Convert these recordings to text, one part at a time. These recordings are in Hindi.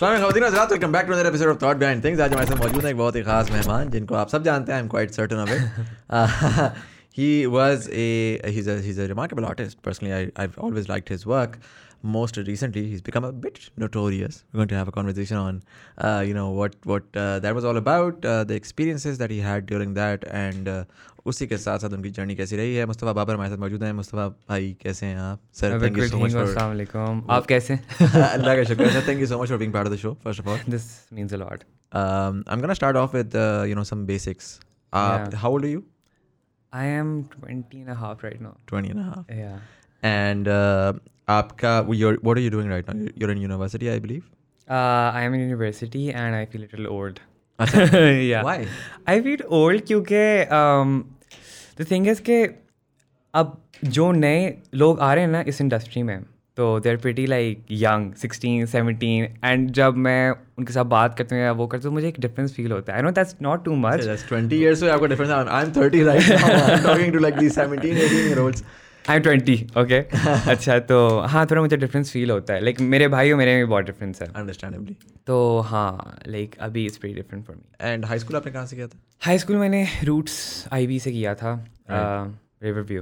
welcome back to another episode of thought behind things आज हमारे साथ मौजूद है एक बहुत ही खास मेहमान जिनको आप सब जानते हैं I am quite certain of it he was a he's a he's a remarkable artist personally I, i've always liked his work most recently he's become a bit notorious we're going to have a conversation on uh, you know what what uh, that was all about uh, the experiences that he had during that and uh, उसी के साथ साथ उनकी जर्नी कैसी रही है मुस्तफ़ा बाबर हमारे साथ मौजूद हैं मुस्तफ़ा भाई कैसे हैं आप sir thank you so much for आप कैसे अल्लाह का शुक्र sir thank you so much for being part of the show first of all this means a lot um, start off with uh, you know some basics. Uh, Yeah. How old are you? I am 20 and a half right now. 20 and a half. Yeah. And uh, आपका you doing right now? You're- You're in university, I believe. Uh, I am in university and I feel a little old. अच्छा. Why? I feel old क्योंकि the thing is कि अब जो नए लोग आ रहे हैं ना इस इंडस्ट्री में तो there pretty like young sixteen seventeen and जब मैं उनके साथ बात करती हूँ या वो करती हूँ मुझे एक डिफरेंस फील होता है I know that's not too much 20 years. आपका I'm 30 right now. I'm talking to like these 17, 18 year olds. I am twenty okay अच्छा तो हाँ थोड़ा मुझे डिफरेंस फील होता है। लाइक like, मेरे भाई और मेरे में भी बहुत डिफरेंस है। Understandably. तो हाँ लाइक like, अभी it's very different for me And high school आपने कहाँ से किया था? हाई स्कूल मैंने रूट्स आई से किया था रिवर व्यू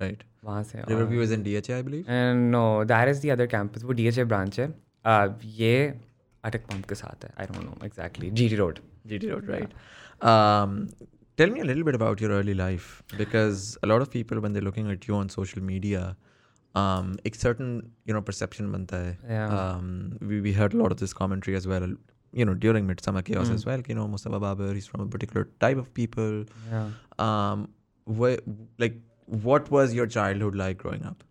राइट वहाँ से Riverview is in DHA, I believe. No that is the other campus वो डी एच ए ब्रांच है। uh, ये अटक पंप के साथ है। I don't know exactly G T road GT road right? Um, tell me a little bit about your early life because a lot of people, when they're looking at you on social media, um, a certain you know perception banta hai. Yeah. Um, we, we heard a lot of this commentary as well. You know, during Midsummer Chaos as well. You know, Mustafa Babar, he's from a particular type of people. Um, where, like, what was your childhood like growing up?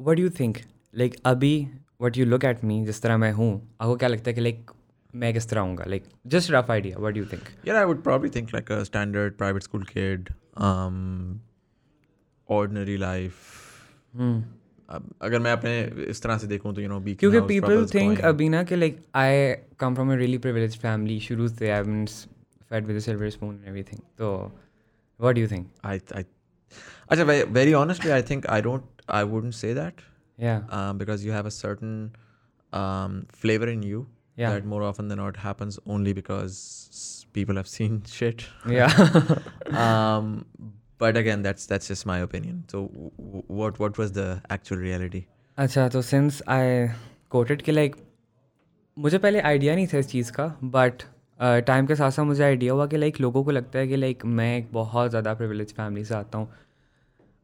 What you think like अभी what you look at me जिस तरह मैं हूँ आपको क्या लगता है कि लाइक मैं किस तरह हूँगा like just rough idea what you think Yeah, I would probably think like a standard private school kid. Um, ordinary life. अब अगर मैं अपने इस तरह से देखूँ तो यू नो बी क्योंकि पीपल थिंक अभी ना कि like I come from a really privilege family शुरू से I been fed with silver spoon and everything तो what do you think I I Acha, very, very honestly, I think I don't I wouldn't say that या um, because you have a certain um, flavor in you Yeah. that more often than not happens only because s- people have seen shit. या um, but again, that's that's just my opinion. So, w- w- what what was the actual reality? अच्छा तो सिंस आई कोटेड कि लाइक मुझे पहले आइडिया नहीं था इस चीज़ का बट टाइम के साथ साथ मुझे आइडिया हुआ कि लाइक लोगों को लगता है कि लाइक मैं एक बहुत ज़्यादा प्रिविलेज फैमिली से आता हूँ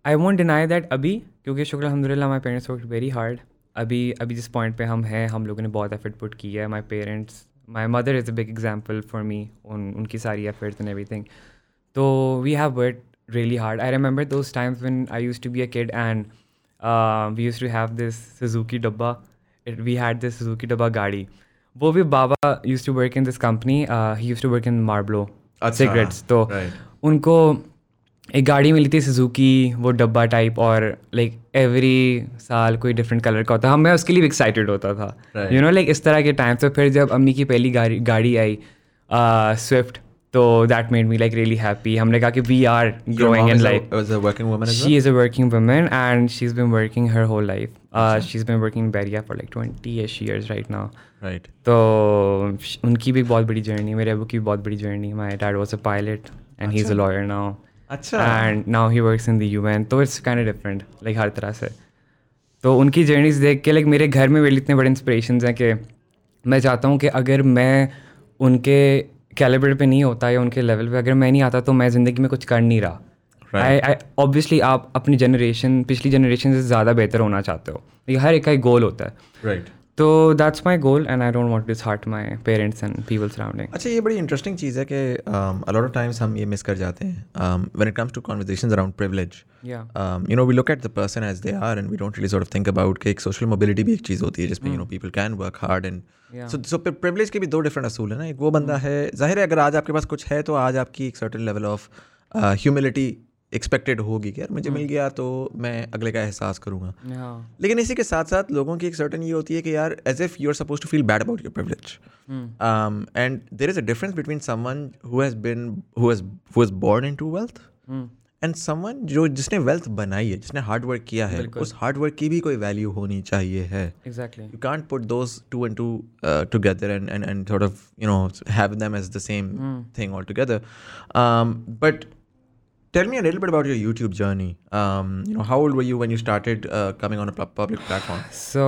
आई वॉन्ट डिनाई दैट अभी क्योंकि शुक्र अलहमदिल्ला my parents work very hard अभी अभी जिस पॉइंट पे हम हैं हम लोगों ने बहुत एफर्ट पुट की है my parents my mother is a big example for me उन उनकी सारी एफर्ट्स एंड एवरीथिंग तो we have work really hard. I remember those times when I used to be a kid and uh, we used to have this Suzuki Dabba. It, we had this Suzuki Dabba Gadi. वो भी बाबा used to work in this company. Uh, he used to work in Marlboro अच्छा, cigarettes. तो. उनको एक गाड़ी मिली थी सुजुकी वो डब्बा टाइप और लाइक एवरी साल कोई डिफरेंट कलर का होता था। मैं उसके लिए भी एक्साइटेड होता था। यू नो लाइक इस तरह के टाइम तो फिर जब अम्मी की पहली गाड़ी गाड़ी आई स्विफ्ट तो that made me like really happy हमने कहा कि we are growing in life as well. She is a working woman and she's been working her whole life. Uh, she's been working in Beria for like 20-ish years right now. Right. तो उनकी भी बहुत बड़ी जर्नी मेरे अबू की भी बहुत बड़ी journey my dad was a pilot and he is a lawyer now अच्छा. And now he works in the U N तो इट्स काइंड डिफरेंट लाइक हर तरह से तो उनकी जर्नीज देख के लाइक मेरे घर में मेरे इतने बड़े इंस्परेशन हैं कि मैं चाहता हूँ कि अगर मैं उनके कैलिबर पे नहीं होता या उनके लेवल पे अगर मैं नहीं आता तो मैं ज़िंदगी में कुछ कर नहीं रहा. आई आई ऑब्वियसली आप अपनी जनरेशन पिछली जनरेशन से ज़्यादा बेहतर होना चाहते हो ये हर एक का एक गोल होता है Right. तो that's my goal and I don't want disheart my parents and people surrounding अच्छा ये बड़ी इंटरेस्टिंग चीज़ है कि अलॉट ऑफ़ टाइम्स हम ये मिस कर जाते हैं। When it comes to conversation around privilege you know we look at the person as they are and we don't really think about एक सोशल मोबिलिटी भी एक चीज़ होती है जिसमें you know people can work hard and so privilege के भी दो डिफरेंट असूल है ना। एक वो बंदा है ज़ाहिर है अगर आज आपके पास कुछ है तो आज आपकी एक certain level of humility expected होगी कि यार मुझे मिल गया तो मैं अगले का एहसास करूँगा। लेकिन इसी के साथ साथ लोगों की एक सर्टन ये होती है कि यार as if you are suppose to feel bad about your privilege and there is a difference between someone who has been who has who born into wealth and someone जो जिसने वेल्थ बनाई है जिसने हार्ड वर्क किया है उस हार्ड वर्क की भी कोई वैल्यू होनी चाहिए है। Exactly can't put those two and two uh, together and, and, and sort of you know have them as the same thing altogether um, but tell me a little bit about your youtube journey um, you know how old were you when you started uh, coming on a pu- public platform So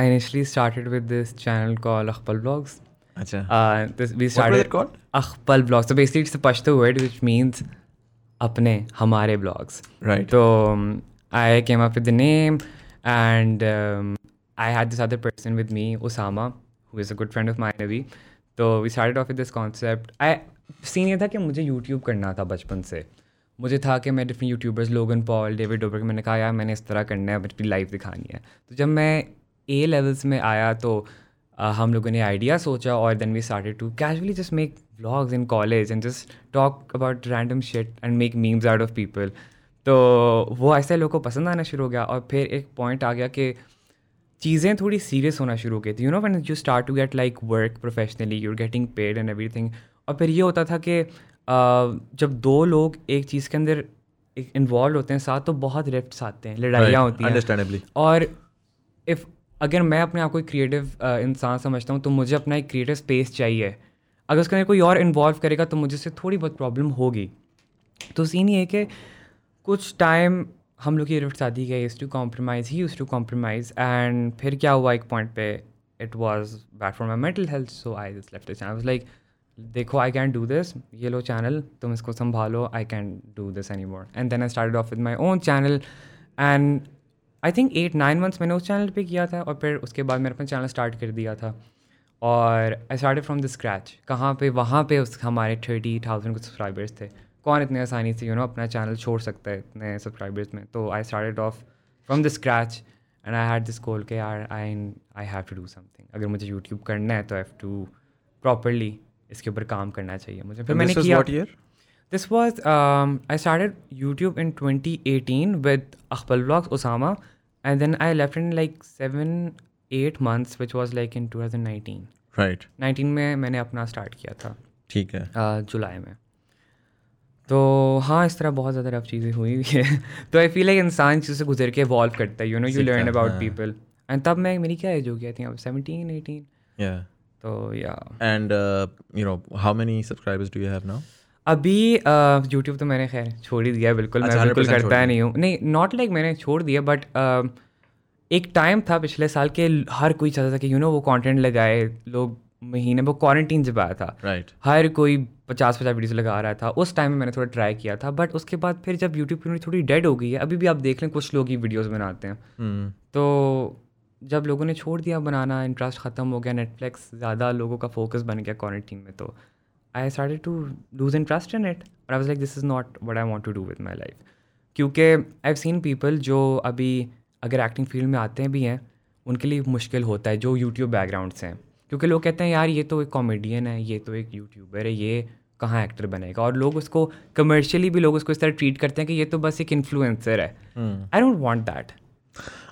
I initially started with this channel called Akhpal Vlogs. Acha. Uh, this, we what started was it called Akhpal Vlogs. So basically, it's a Pashto word which means अपने हमारे vlogs. right So um, I came up with the name, and um, I had this other person with me, Osama, who is a good friend of mine अभी. तो we started off with this concept. I scene ये था कि मुझे YouTube करना था बचपन से मुझे था कि मैं different YouTubers Logan Paul David Dobrik मैंने कहा यार मैंने इस तरह करना है अपनी लाइफ दिखानी है। तो जब मैं ए लेवल्स में आया तो uh, हम लोगों ने आइडिया सोचा और then we started to casually just make vlogs in college and just talk about random shit and make memes out of people तो वो ऐसे लोगों को पसंद आना शुरू हो गया और फिर एक पॉइंट आ गया कि चीज़ें थोड़ी सीरियस होना शुरू हो गई थी। You know when you start to get like work professionally you're getting paid and everything और फिर ये होता था कि जब दो लोग एक चीज़ के अंदर इन्वॉल्व होते हैं साथ तो बहुत रिफ्ट्स आते हैं लड़ाइयाँ होती हैं। और इफ़ अगर मैं अपने आप को एक क्रिएटिव इंसान समझता हूँ तो मुझे अपना एक क्रिएटिव स्पेस चाहिए। अगर उसके अंदर कोई और इन्वॉल्व करेगा तो मुझे से थोड़ी बहुत प्रॉब्लम होगी। तो सीन ये है कि कुछ टाइम हम लोग की रिफ्ट आती गई used to compromise he used to compromise and फिर क्या हुआ एक पॉइंट पे? It was bad for my mental health so I just left channel was like देखो आई कैन डू दिस ये लो चैनल तुम इसको संभालो. I can do this any more and then I start off with my own channel and I think at nine months मैंने उस चैनल पे किया था और फिर उसके बाद मैंने अपना चैनल स्टार्ट कर दिया था. और I started from the scratch कहाँ पे? वहाँ पे उस हमारे थर्टी थाउज़ेंड कुछ सब्सक्राइबर्स थे. कौन इतने आसानी से यू नो अपना चैनल छोड़ सकता है इतने सब्सक्राइबर्स में? तो I start off from the scratch and I had this goal के यार I I have to do something अगर मुझे यूट्यूब करना है तो आई हैव टू प्रॉपरली इसके ऊपर काम करना चाहिए मुझे। फिर मैंने किया। what year? This was um, I started YouTube in 2018 with Akhbal Vlogs Osama, and then I left in like seven eight months, which was like in 2019. right. 19 में मैंने अपना स्टार्ट किया था। ठीक है। Uh, जुलाई में। तो हाँ इस तरह बहुत ज़्यादा रफ चीज़ें हुई हुई है। तो आई फील लाइक इंसान चीज़ से गुजर के इवॉल्व करता है you know you learn about. People and तब मैं मेरी क्या एज हो गया थी? अब सेवनटीन एटीन तो या uh, you know how many subscribers do you have now? अभी यूट्यूब तो मैंने खैर छोड़ ही दिया बिल्कुल मैं अच्छा, बिल्कुल करता नहीं हूँ। नहीं नॉट लाइक like मैंने छोड़ दिया बट uh, एक टाइम था पिछले साल के हर कोई चाहता था कि यू नो वो कंटेंट लगाए लोग महीने वो क्वारंटीन जब आया था। Right. हर कोई पचास पचास वीडियोस लगा रहा था उस टाइम में मैंने थोड़ा ट्राई किया था बट उसके बाद फिर जब यूट्यूब थोड़ी डेड हो गई है अभी भी आप देख लें कुछ लोग ही वीडियोस बनाते हैं। Hmm. तो जब लोगों ने छोड़ दिया बनाना इंटरेस्ट ख़त्म हो गया नेटफ्लिक्स ज़्यादा लोगों का फोकस बन गया क्वारंटीन में तो I started to lose interest in it और I was like this is not what I want to do with my life क्योंकि आई हैव सीन पीपल जो अभी अगर एक्टिंग फ़ील्ड में आते हैं भी हैं उनके लिए मुश्किल होता है जो यूट्यूब बैकग्राउंड से हैं। क्योंकि लोग कहते हैं यार ये तो एक कॉमेडियन है ये तो एक यूट्यूबर है ये कहाँ एक्टर बनेगा? और लोग उसको कमर्शियली भी लोग उसको इस तरह ट्रीट करते हैं कि ये तो बस एक इन्फ्लुएंसर है। आई डोंट वांट दैट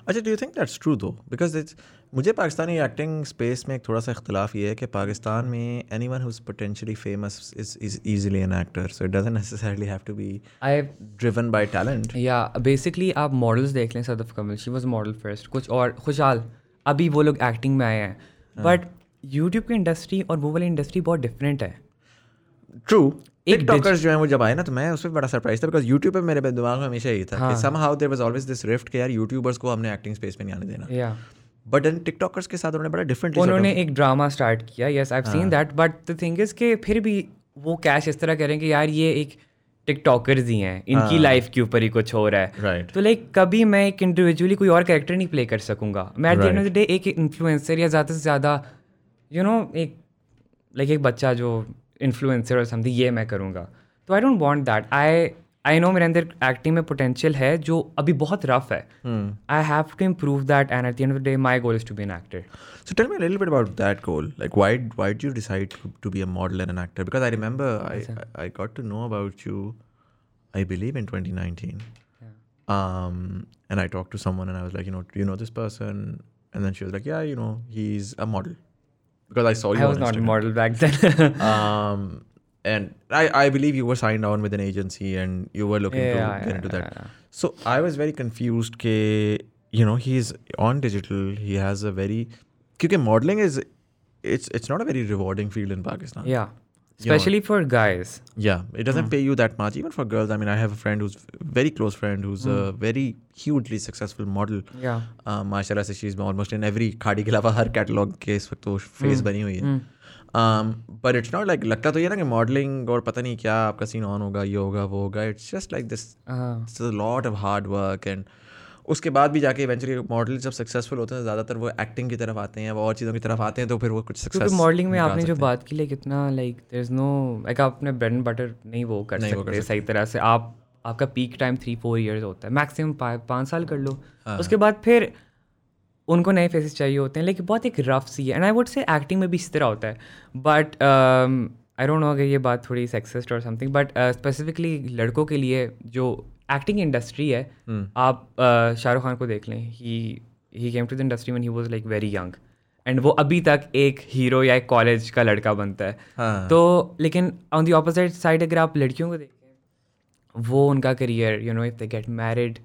अच्छा do you think that's true though because it's मुझे पाकिस्तानी एक्टिंग स्पेस में एक थोड़ा सा इख्तलाफ ये है कि पाकिस्तान में any one who's potentially famous is is easily an actor so it doesn't necessarily have to be I driven by talent या बेसिकली आप मॉडल्स देख लें Sadaf Kanwal she was model first कुछ और खुशहाल. अभी वो लोग एक्टिंग में आए हैं. बट यूट्यूब की इंडस्ट्री और वो वाली इंडस्ट्री बहुत डिफरेंट है। ट्रू टिकटॉकर्स जो हैं वो जब आए ना तो मैं उस पर बड़ा सरप्राइज़ था बिकॉज़ यूट्यूब पे मेरे दिमाग में हमेशा यही था हाँ। कि somehow there was always this rift कि यार यूट्यूबर्स को हमने एक्टिंग स्पेस में नहीं आने देना बट टिकटॉकर्स के साथ उन्होंने बड़ा डिफरेंटली उन्होंने एक ड्रामा स्टार्ट किया यस आई हाँ। Seen that but the thing is कि फिर भी वो कैश इस तरह करें कि यार ये एक टिकटॉकर्स ही हैं इनकी हाँ। लाइफ के ऊपर ही कुछ हो रहा है राइट तो लाइक कभी मैं एक इंडिविजुअली कोई और कैरेक्टर नहीं प्ले कर सकूँगा मैं at the end of the day एक इन्फ्लुएंसर या ज़्यादा से ज़्यादा यू नो एक लाइक एक बच्चा जो इन्फ्लुएंसर और समथिंग ये मैं करूँगा तो I don't want that I I know मेरे अंदर एक्टिंग में पोटेंशियल है जो अभी बहुत रफ है I have to improve that and at the end of the day my goal is to be an actor a little bit about that goal. Like, why why did you decide to, to be a model and an actor? Because I remember I, I I got to know about you, I believe in 2019. Um, and I talked to someone and I was like, you know, do you know this person? And then she was like, yeah, you know, he's a model. Because I saw you I on was not a model back then Um, and I, I believe you were signed on with an agency and you were looking Yeah, to yeah, get into that. yeah. So I was very confused. Ke, you know, he's on digital. He has a very, because modeling is, it's it's not a very rewarding field in Pakistan. Yeah You know- Especially for guys. Yeah, it doesn't Hmm. pay you that much. Even for girls, I mean, I have a friend who's very close friend who's a Hmm. very hugely successful model. Yeah. Uh, माशाल्लाह से she's almost in every खाड़ी के अलावा हर कैटलॉग के इस वक्त तो फेस Hmm. बनी हुई है बट इट्स नॉट लाइक लगता तो ये ना कि मॉडलिंग और पता नहीं क्या आपका सीन ऑन होगा ये होगा वो होगा इट्स जस्ट लाइक दिस हाँ it's a lot of hard work and उसके बाद भी जाके इवेंचुअली मॉडल जब सक्सेसफुल होते हैं ज़्यादातर वो एक्टिंग की तरफ़ आते हैं वो और चीज़ों की तरफ़ आते हैं तो फिर वो कुछ सक्सेस मॉडलिंग में आपने जो बात की लाइक इतना like there is no like आप अपने ब्रेड एंड बटर नहीं वो कर नहीं सकते सही तरह से। आप आपका peak time three four years होता है। मैक्सिमम पाँच साल कर लो। हाँ। उसके बाद फिर उनको नए फेसेस चाहिए होते हैं। लेकिन बहुत एक रफ सी है। And I would say acting में भी इस तरह होता है। बट आई डोंट नो अगर ये बात थोड़ी सेक्सिस्ट और समथिंग बट स्पेसिफिकली लड़कों के लिए जो एक्टिंग इंडस्ट्री है हम्म। आप uh, शाहरुख खान को देख लें he he came to the industry when he was like very young and वो अभी तक एक हीरो या एक कॉलेज का लड़का बनता है। हाँ। तो लेकिन ऑन दी ऑपोजिट साइड अगर आप लड़कियों को देखें वो उनका career you know if they get married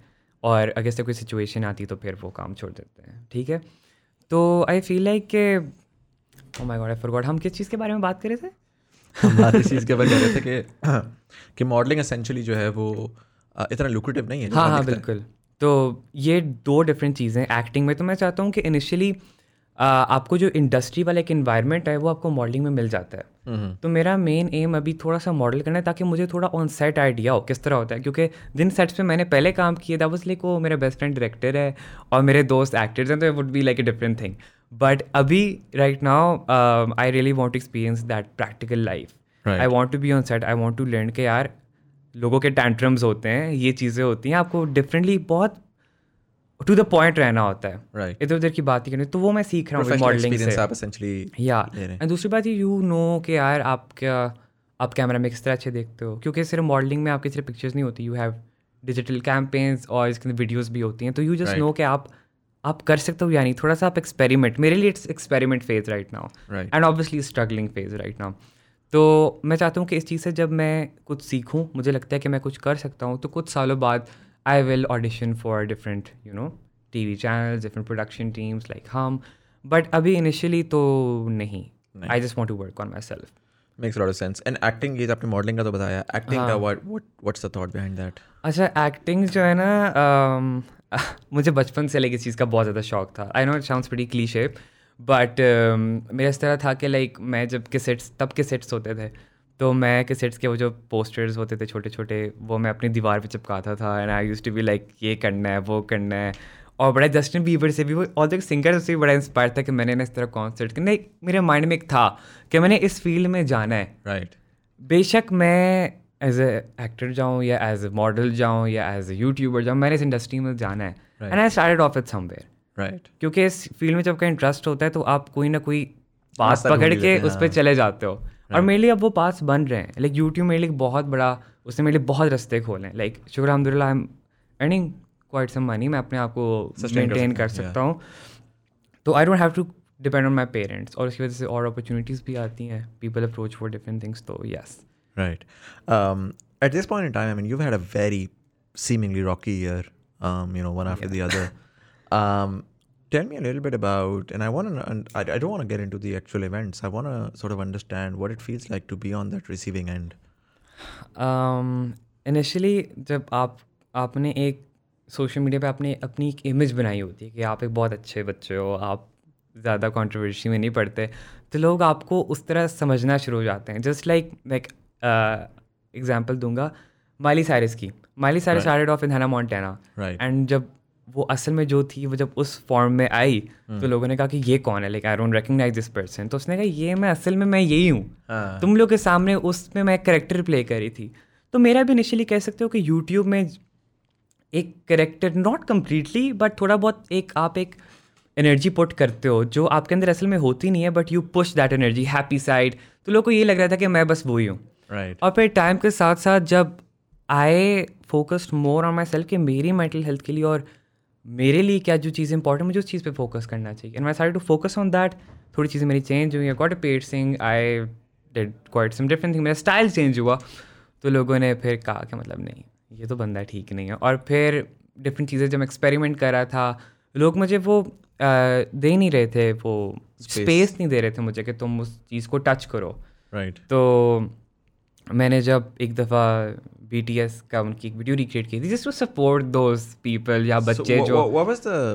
और अगर से कोई सिचुएशन आती तो फिर वो काम छोड़ देते हैं ठीक है? तो आई फील लाइक के oh my God I forgot हम किस चीज़ के बारे में बात कर रहे थे? हम बात इस चीज़ के ऊपर कर रहे थे कि कि मॉडलिंग एसेंशियली जो है वो इतना लुक्रेटिव नहीं है हाँ हाँ। बिल्कुल। तो ये दो डिफरेंट चीज़ें एक्टिंग में तो मैं चाहता हूँ कि इनिशियली आपको जो इंडस्ट्री वाला एक इन्वायरमेंट है वो आपको मॉडलिंग में मिल जाता है। हम्म, तो मेरा मेन एम अभी थोड़ा सा मॉडल करना है ताकि मुझे थोड़ा ऑन सेट आइडिया हो किस तरह होता है। क्योंकि जिन सेट्स पे मैंने पहले काम किया था बस लाइक वो मेरा बेस्ट फ्रेंड डायरेक्टर है और मेरे दोस्त एक्टर्स हैं तो it would be like a different thing but अभी right now I really want to experience that practical life I want to be on set I want to learn के यार लोगों के टैंट्रम्स होते हैं ये चीज़ें होती हैं आपको डिफरेंटली बहुत टू द पॉइंट रहना होता है। Right. इधर उधर की बात ही करनी तो वो मैं सीख रहा हूँ मॉडलिंग से। आप या। एंड दूसरी बात ये यू नो कि यार आप क्या आप कैमरा में किस तरह अच्छे देखते हो? क्योंकि सिर्फ़ मॉडलिंग में आपकी सिर्फ़ पिक्चर्स नहीं होती यू हैव डिजिटल कैंपेन्स और इसके अंदर वीडियोस भी होती हैं। तो यू जस्ट नो कि आप आप कर सकते हो या नहीं। थोड़ा सा आप एक्सपेरिमेंट मेरे लिए it's experiment phase right now and obviously struggling phase right now तो मैं चाहता हूँ कि इस चीज़ से जब मैं कुछ सीखूँ मुझे लगता है कि मैं कुछ कर सकता हूँ तो कुछ सालों बाद I will audition for different you know T V channels different production teams like हम बट अभी इनिशियली तो नहीं। I just want to work on myself makes lot of sense and acting ये तो आपने मॉडलिंग का तो बताया। एक्टिंग का what what what's the thought behind that अच्छा एक्टिंग जो है ना अम, मुझे बचपन से लाइक इस चीज़ का बहुत ज़्यादा शौक था। I know it sounds pretty cliche but मेरा इस तरह था कि लाइक मैं जब के सेट्स तब के सेट्स होते थे। तो मैं के सेट्स के वो जो पोस्टर्स होते थे छोटे छोटे वो मैं अपनी दीवार पे चिपकाता था। And I used to be like ये करना है वो करना है। और बड़ा जस्टिन बीबर से भी वो और जो सिंगर से भी बड़ा इंस्पायर था कि मैंने ना इस तरह कॉन्सर्ट एक मेरे माइंड में एक था कि मैंने इस फ़ील्ड में जाना है। राइट बेशक मैं एज ए एक्टर जाऊँ या एज ए मॉडल जाऊँ या एज ए यूट्यूबर जाऊँ मैंने इस इंडस्ट्री में जाना है। And I started off it somewhere right क्योंकि इस फ़ील्ड में जब का इंटरेस्ट होता है तो आप कोई ना कोई पास पकड़ के उस पर हाँ। चले जाते हो। और मेरे लिए अब वो पास बन रहे हैं। लाइक यूट्यूब मेरे लिए बहुत बड़ा उसने मेरे लिए बहुत रास्ते खोले हैं। लाइक शुक्र अलहमदिल्ला I am earning quite some money मैं अपने आप को Sustain कर मेंटेन सकते कर हैं, सकता हूँ। तो I don't have to depend on my parents और उसकी वजह से और अपॉर्चुनिटीज़ भी आती हैं। People approach for different things तो yes right this point in time, I mean, you've had a very seemingly rocky year, um, you know, one after the other. Um, tell me a little bit about, and I want to, and I, I don't want to get into the actual events. I want to sort of understand what it feels like to be on that receiving end. Initially Um, जब आप आपने एक सोशल मीडिया पे आपने अपनी एक इमेज बनाई होती है कि आप एक बहुत अच्छे बच्चे हो आप ज़्यादा कंट्रोवर्सी में नहीं पढ़ते तो लोग आपको उस तरह समझना शुरू हो जाते हैं जस्ट लाइक लाइक एग्जांपल दूंगा माली साइरस की Miley Cyrus Right. Started off in Hannah Montana Right. And जब वो असल में जो थी वो जब उस फॉर्म में आई. तो लोगों ने कहा कि ये कौन है like I don't recognise this person तो उसने कहा ये मैं असल में मैं यही हूँ हाँ. तुम लोग के सामने उसमें मैं एक करेक्टर प्ले करी थी तो मेरा भी इनिशियली कह सकते हो कि यूट्यूब में एक करेक्टर नॉट कम्प्लीटली बट थोड़ा बहुत एक आप एक एनर्जी पुट करते हो जो आपके अंदर असल में होती नहीं है but you push that energy happy side तो लोग को ये लग रहा था कि मैं बस वो ही हूँ Right. और फिर टाइम के साथ साथ जब I focused more on myself कि मेरी मेंटल हेल्थ के लिए और मेरे लिए क्या जो चीज़ इंपॉर्टेंट मुझे उस चीज़ पे फोकस करना चाहिए। And I side to focus on that थोड़ी चीज़ें मेरी चेंज हुई got paid sing I did quite some different thing मेरा स्टाइल चेंज हुआ तो लोगों ने फिर कहा कि मतलब नहीं ये तो बंदा ठीक नहीं है। और फिर डिफरेंट चीज़ें जब एक्सपेरिमेंट कर रहा था लोग मुझे वो आ, दे नहीं रहे थे वो स्पेस नहीं दे रहे थे मुझे कि तुम उस चीज़ को टच करो। Right right. तो मैंने जब एक दफ़ा एस का उनकी एक वीडियो रिक्रिएट की थी just to support those people या बच्चे so, जो what was the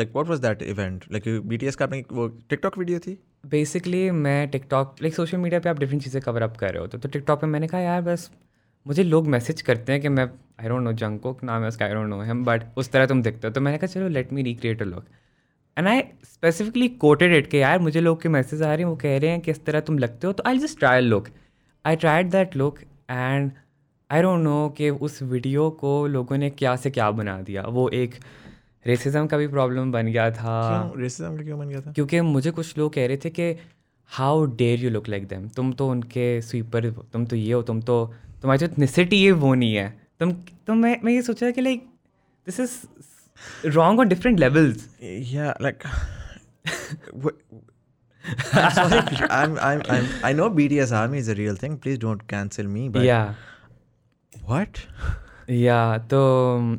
like what was that event? Like BTS का आपने वो TikTok वीडियो थी? बेसिकली मैं टिकटॉक लाइक सोशल मीडिया पे आप डिफरेंट चीज़ें कवर अप कर रहे हो तो तो टिकटॉक पे मैंने कहा यार बस मुझे लोग मैसेज करते हैं कि मैं आई डोंट नो जंको नाम है उसका I don't know him but उस तरह तुम दिखते हो। तो मैंने कहा चलो let me recreate a look and I specifically quoted it कि यार मुझे लोग के मैसेज आ रहे हैं वो कह रहे हैं कि इस तरह तुम लगते हो तो I just try look I tried that look and I don't know कि उस वीडियो को लोगों ने क्या से क्या बना दिया वो एक रेसिज्म का भी प्रॉब्लम बन गया था रेसिज्म का क्यों बन गया था क्योंकि मुझे कुछ लोग कह रहे थे कि how dare you look like them तुम तो उनके स्वीपर तुम तो ये हो तुम तो तुम्हारी जो इथनिसिटी है वो नहीं है तुम तो मैं मैं ये सोचा कि like this is wrong on different levels yeah like I'm sorry. I'm, I'm, I'm, I know BDS Army is a real thing. Please don't cancel me. But या what? या तो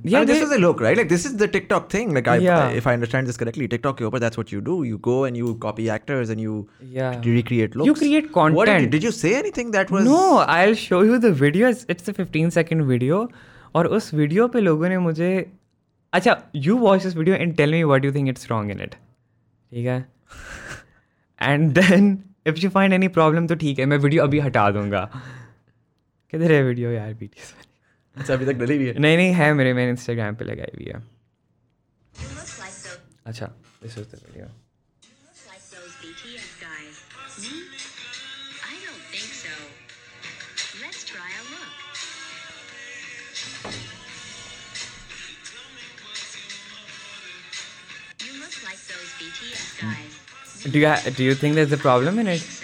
Yeah, I mean, this is the look, right? Like this is the TikTok thing. Like, I, Yeah. if I understand this correctly, TikTok ke upar, that's what you do. You go and you copy actors and you Yeah. recreate looks. You create content What did, you, did you say anything that was? No I show you the video it's a fifteen second video और उस वीडियो पे लोगों ने मुझे अच्छा you watch this video and tell me what you think it's wrong in it ठीक है and then if you find any problem तो ठीक है मैं वीडियो अभी हटा दूँगा किधर है वीडियो यार बी अच्छा अभी तक डली हुई है नहीं नहीं है मेरे मैंने इंस्टाग्राम पे लगाई हुई है You. अच्छा this is the video You think look. You do you think there's a problem in it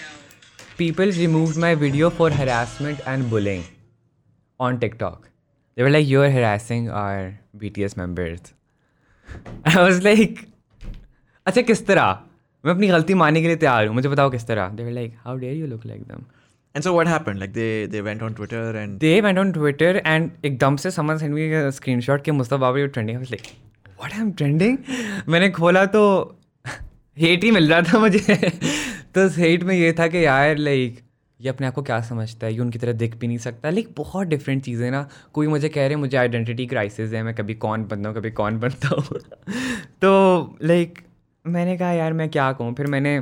peoples remove my video for harassment and bullying on TikTok they were like you are harassing our B T S members I was like अच्छा किस तरह? मैं अपनी गलती मानने के लिए तैयार हूँ मुझे बताओ किस तरह? They were like how dare you look like them and so what happen like they they went on Twitter and they went on Twitter and एकदम से समझ सेंड मी स्क्रीन शॉट के मुस्तफ़ बाबा you trending like what I am trending मैंने खोला तो हेट ही मिल रहा था मुझे। तो हेट में ये था कि यार लाइक ये अपने आप को क्या समझता है? ये उनकी तरह दिख भी नहीं सकता। लाइक बहुत डिफरेंट चीज़ें ना। कोई मुझे कह रहे मुझे आइडेंटिटी क्राइसिस है, मैं कभी कौन बनता हूँ, कभी कौन बनता हूँ? तो लाइक मैंने कहा, यार, मैं क्या कहूँ? फिर मैंने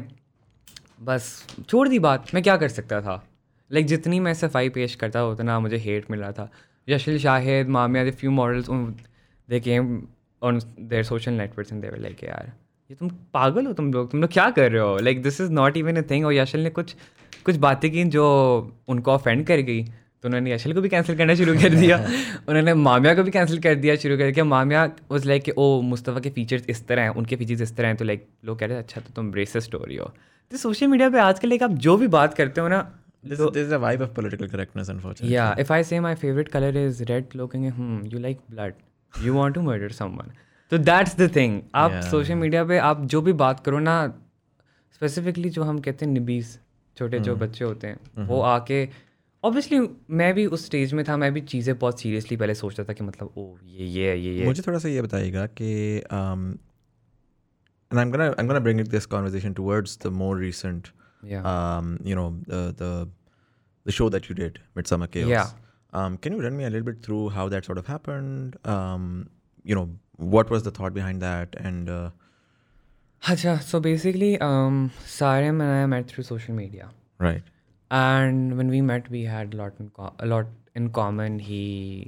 बस छोड़ दी बात। मैं क्या कर सकता था? लाइक जितनी मैं सफ़ाई पेश करता उतना मुझे हेट मिल रहा था। Yashil Shahid Mamiya few models they came on their social network and they were like यार ये तुम पागल हो तुम लोग। तुम लोग क्या कर रहे हो? Like this is not even a thing और यशल ने कुछ कुछ बातें की जो उनको ऑफेंड कर गई। तो उन्होंने यशल को भी कैंसिल करना शुरू कर दिया। उन्होंने मामिया को भी कैंसिल कर दिया शुरू कर दिया। मामिया उस लाइक कि ओ मुस्तफ़ा के फीचर्स इस तरह हैं उनके फीचर्स इस तरह हैं। तो लाइक लोग कह रहे हैं अच्छा तो तुम रेसिस्ट हो रही हो। तो सोशल मीडिया पे आजकल लाइक आप जो भी बात करते हो ना this, this is a vibe of political correctness, unfortunately. Yeah, if I say my favorite color is red, looking, hmm, you like blood. You want to murder someone. तो दैट्स द थिंग आप सोशल मीडिया पे आप जो भी बात करो ना स्पेसिफिकली जो हम कहते हैं निबीस छोटे जो बच्चे होते हैं वो आके ऑब्वियसली मैं भी उस स्टेज में था मैं भी चीज़ें बहुत सीरियसली पहले सोचता था कि मतलब ओ ये ये है, ये ये मुझे थोड़ा सा ये बताइएगा कि um, and I'm gonna I'm gonna bring this conversation towards the more recent Yeah. um, you know the the the show that you did Midsummer Chaos. Yeah. Um, can you run me a little bit through how that sort of happened? Um, you know, what was the thought behind that? And uh, अच्छा सो बेसिकली सारे and I met through social media. right, and when we met we had a lot in co- a lot in common. He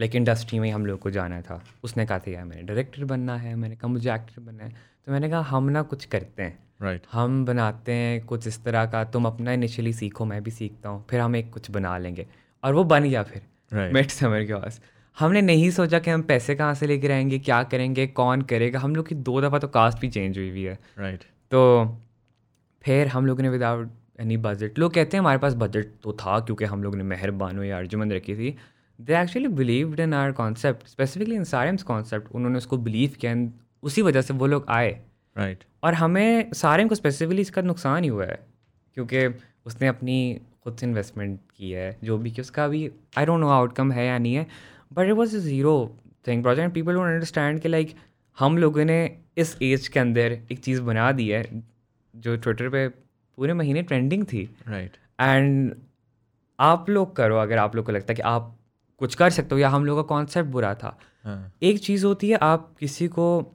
like industry में हम लोग को जाना था। उसने कहा था यार मैंने डायरेक्टर बनना है मैंने कहा मुझे एक्टर बनना है। तो मैंने कहा हम ना कुछ करते हैं। राइट right, हम बनाते हैं कुछ इस तरह का। तुम अपना इनिशियली सीखो मैं भी सीखता हूँ फिर हम एक कुछ बना लेंगे। और वो बन गया फिर Right. मिड समर के पास। हमने नहीं सोचा कि हम पैसे कहाँ से लेके आएँगे क्या करेंगे कौन करेगा। हम लोग की दो दफ़ा तो कास्ट भी चेंज हुई हुई है। राइट right, तो फिर हम लोगों ने विदाउट एनी बजट लोग कहते हैं हमारे पास बजट तो था क्योंकि हम लोग ने मेहरबानो या अर्जुमंद रखी थी। They actually believed in our concept specifically in सारेम्स concept उन्होंने उसको बिलीव किया उसी वजह से वो लोग आए। राइट right, और हमें सारेम को स्पेसिफिकली इसका नुकसान ही हुआ है क्योंकि उसने अपनी खुद से इन्वेस्टमेंट की है जो भी कि उसका भी आई डोंट नो आउटकम है या नहीं है but it was zero thing project and people don't understand कि लाइक हम लोगों ने इस एज के अंदर एक चीज़ बना दी है जो ट्विटर पे पूरे महीने ट्रेंडिंग थी। Right right. एंड आप लोग करो अगर आप लोग को लगता है कि आप कुछ कर सकते हो या हम लोग का कॉन्सेप्ट बुरा था। हाँ। एक चीज़ होती है आप किसी को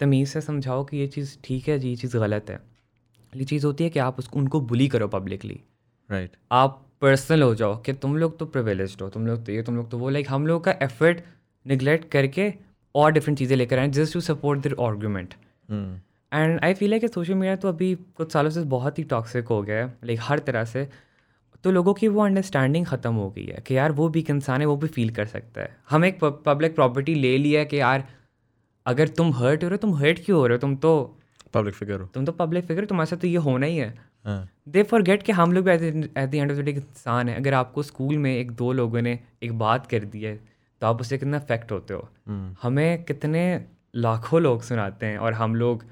तमीज़ से समझाओ कि ये चीज़ ठीक है जी ये चीज़ गलत है। ये चीज़ होती है कि आप उसको उनको बुली करो पब्लिकली राइट right. आप पर्सनल हो जाओ कि तुम लोग तो प्रिविलेज हो तुम लोग तो ये तुम लोग तो वो लाइक हम लोग का एफर्ट निगलेक्ट करके और डिफरेंट चीज़ें लेकर आए just to support their argument and I feel है कि सोशल मीडिया तो अभी कुछ सालों से बहुत ही टॉक्सिक हो गया है लाइक हर तरह से। तो लोगों की वो अंडरस्टैंडिंग ख़त्म हो गई है कि यार वो भी एक इंसान है वो भी फील कर सकता है। हम एक पब्लिक प्रॉपर्टी ले लिया है कि यार अगर तुम हर्ट हो रहे हो तुम हर्ट क्यों हो रहे हो? तुम तो पब्लिक फिगर हो। तुम तो पब्लिक फिगर तुम्हारे साथ तो ये होना ही है हाँ। दे फॉर गेट कि हम लोग भी at the end of the day इंसान है। अगर आपको स्कूल में एक दो लोगों ने एक बात कर दी है तो आप उससे कितना अफेक्ट होते हो? हम्म। हमें कितने लाखों लोग सुनाते हैं और हम लोग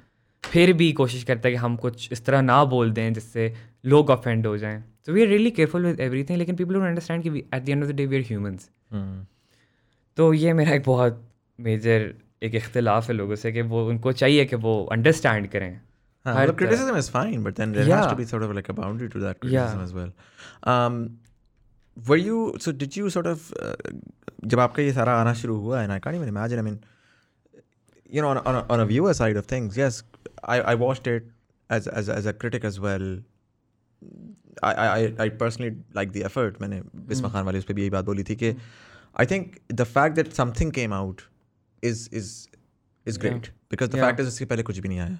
फिर भी कोशिश करते हैं कि हम कुछ इस तरह ना बोल दें जिससे लोग ऑफेंड हो जाएँ। तो we are really careful with everything लेकिन पीपल डोंट अंडरस्टैंड कि at the end of the day we are humans. तो ये मेरा एक बहुत मेजर एक इख्तलाफ है लोगों से कि वो उनको चाहिए कि वो अंडरस्टैंड करें। हाँ, हर मतलब criticism is fine, but then there has Yeah. to be sort of like a boundary to that Yeah. criticism as well. Um, were you so? Did you sort of uh, जब आपका ये सारा आना शुरू हुआ and I can't even imagine. I mean, you know, on, on, a, on a viewer side of things, yes, I, I watched it as as as a critic as well. I I I- I personally like the effort. मैंने बिस्मा खान वाले उस पर भी यही बात बोली थी कि I think the fact that something came out is is is great because the Yeah. fact is इसके पहले कुछ भी नहीं आया.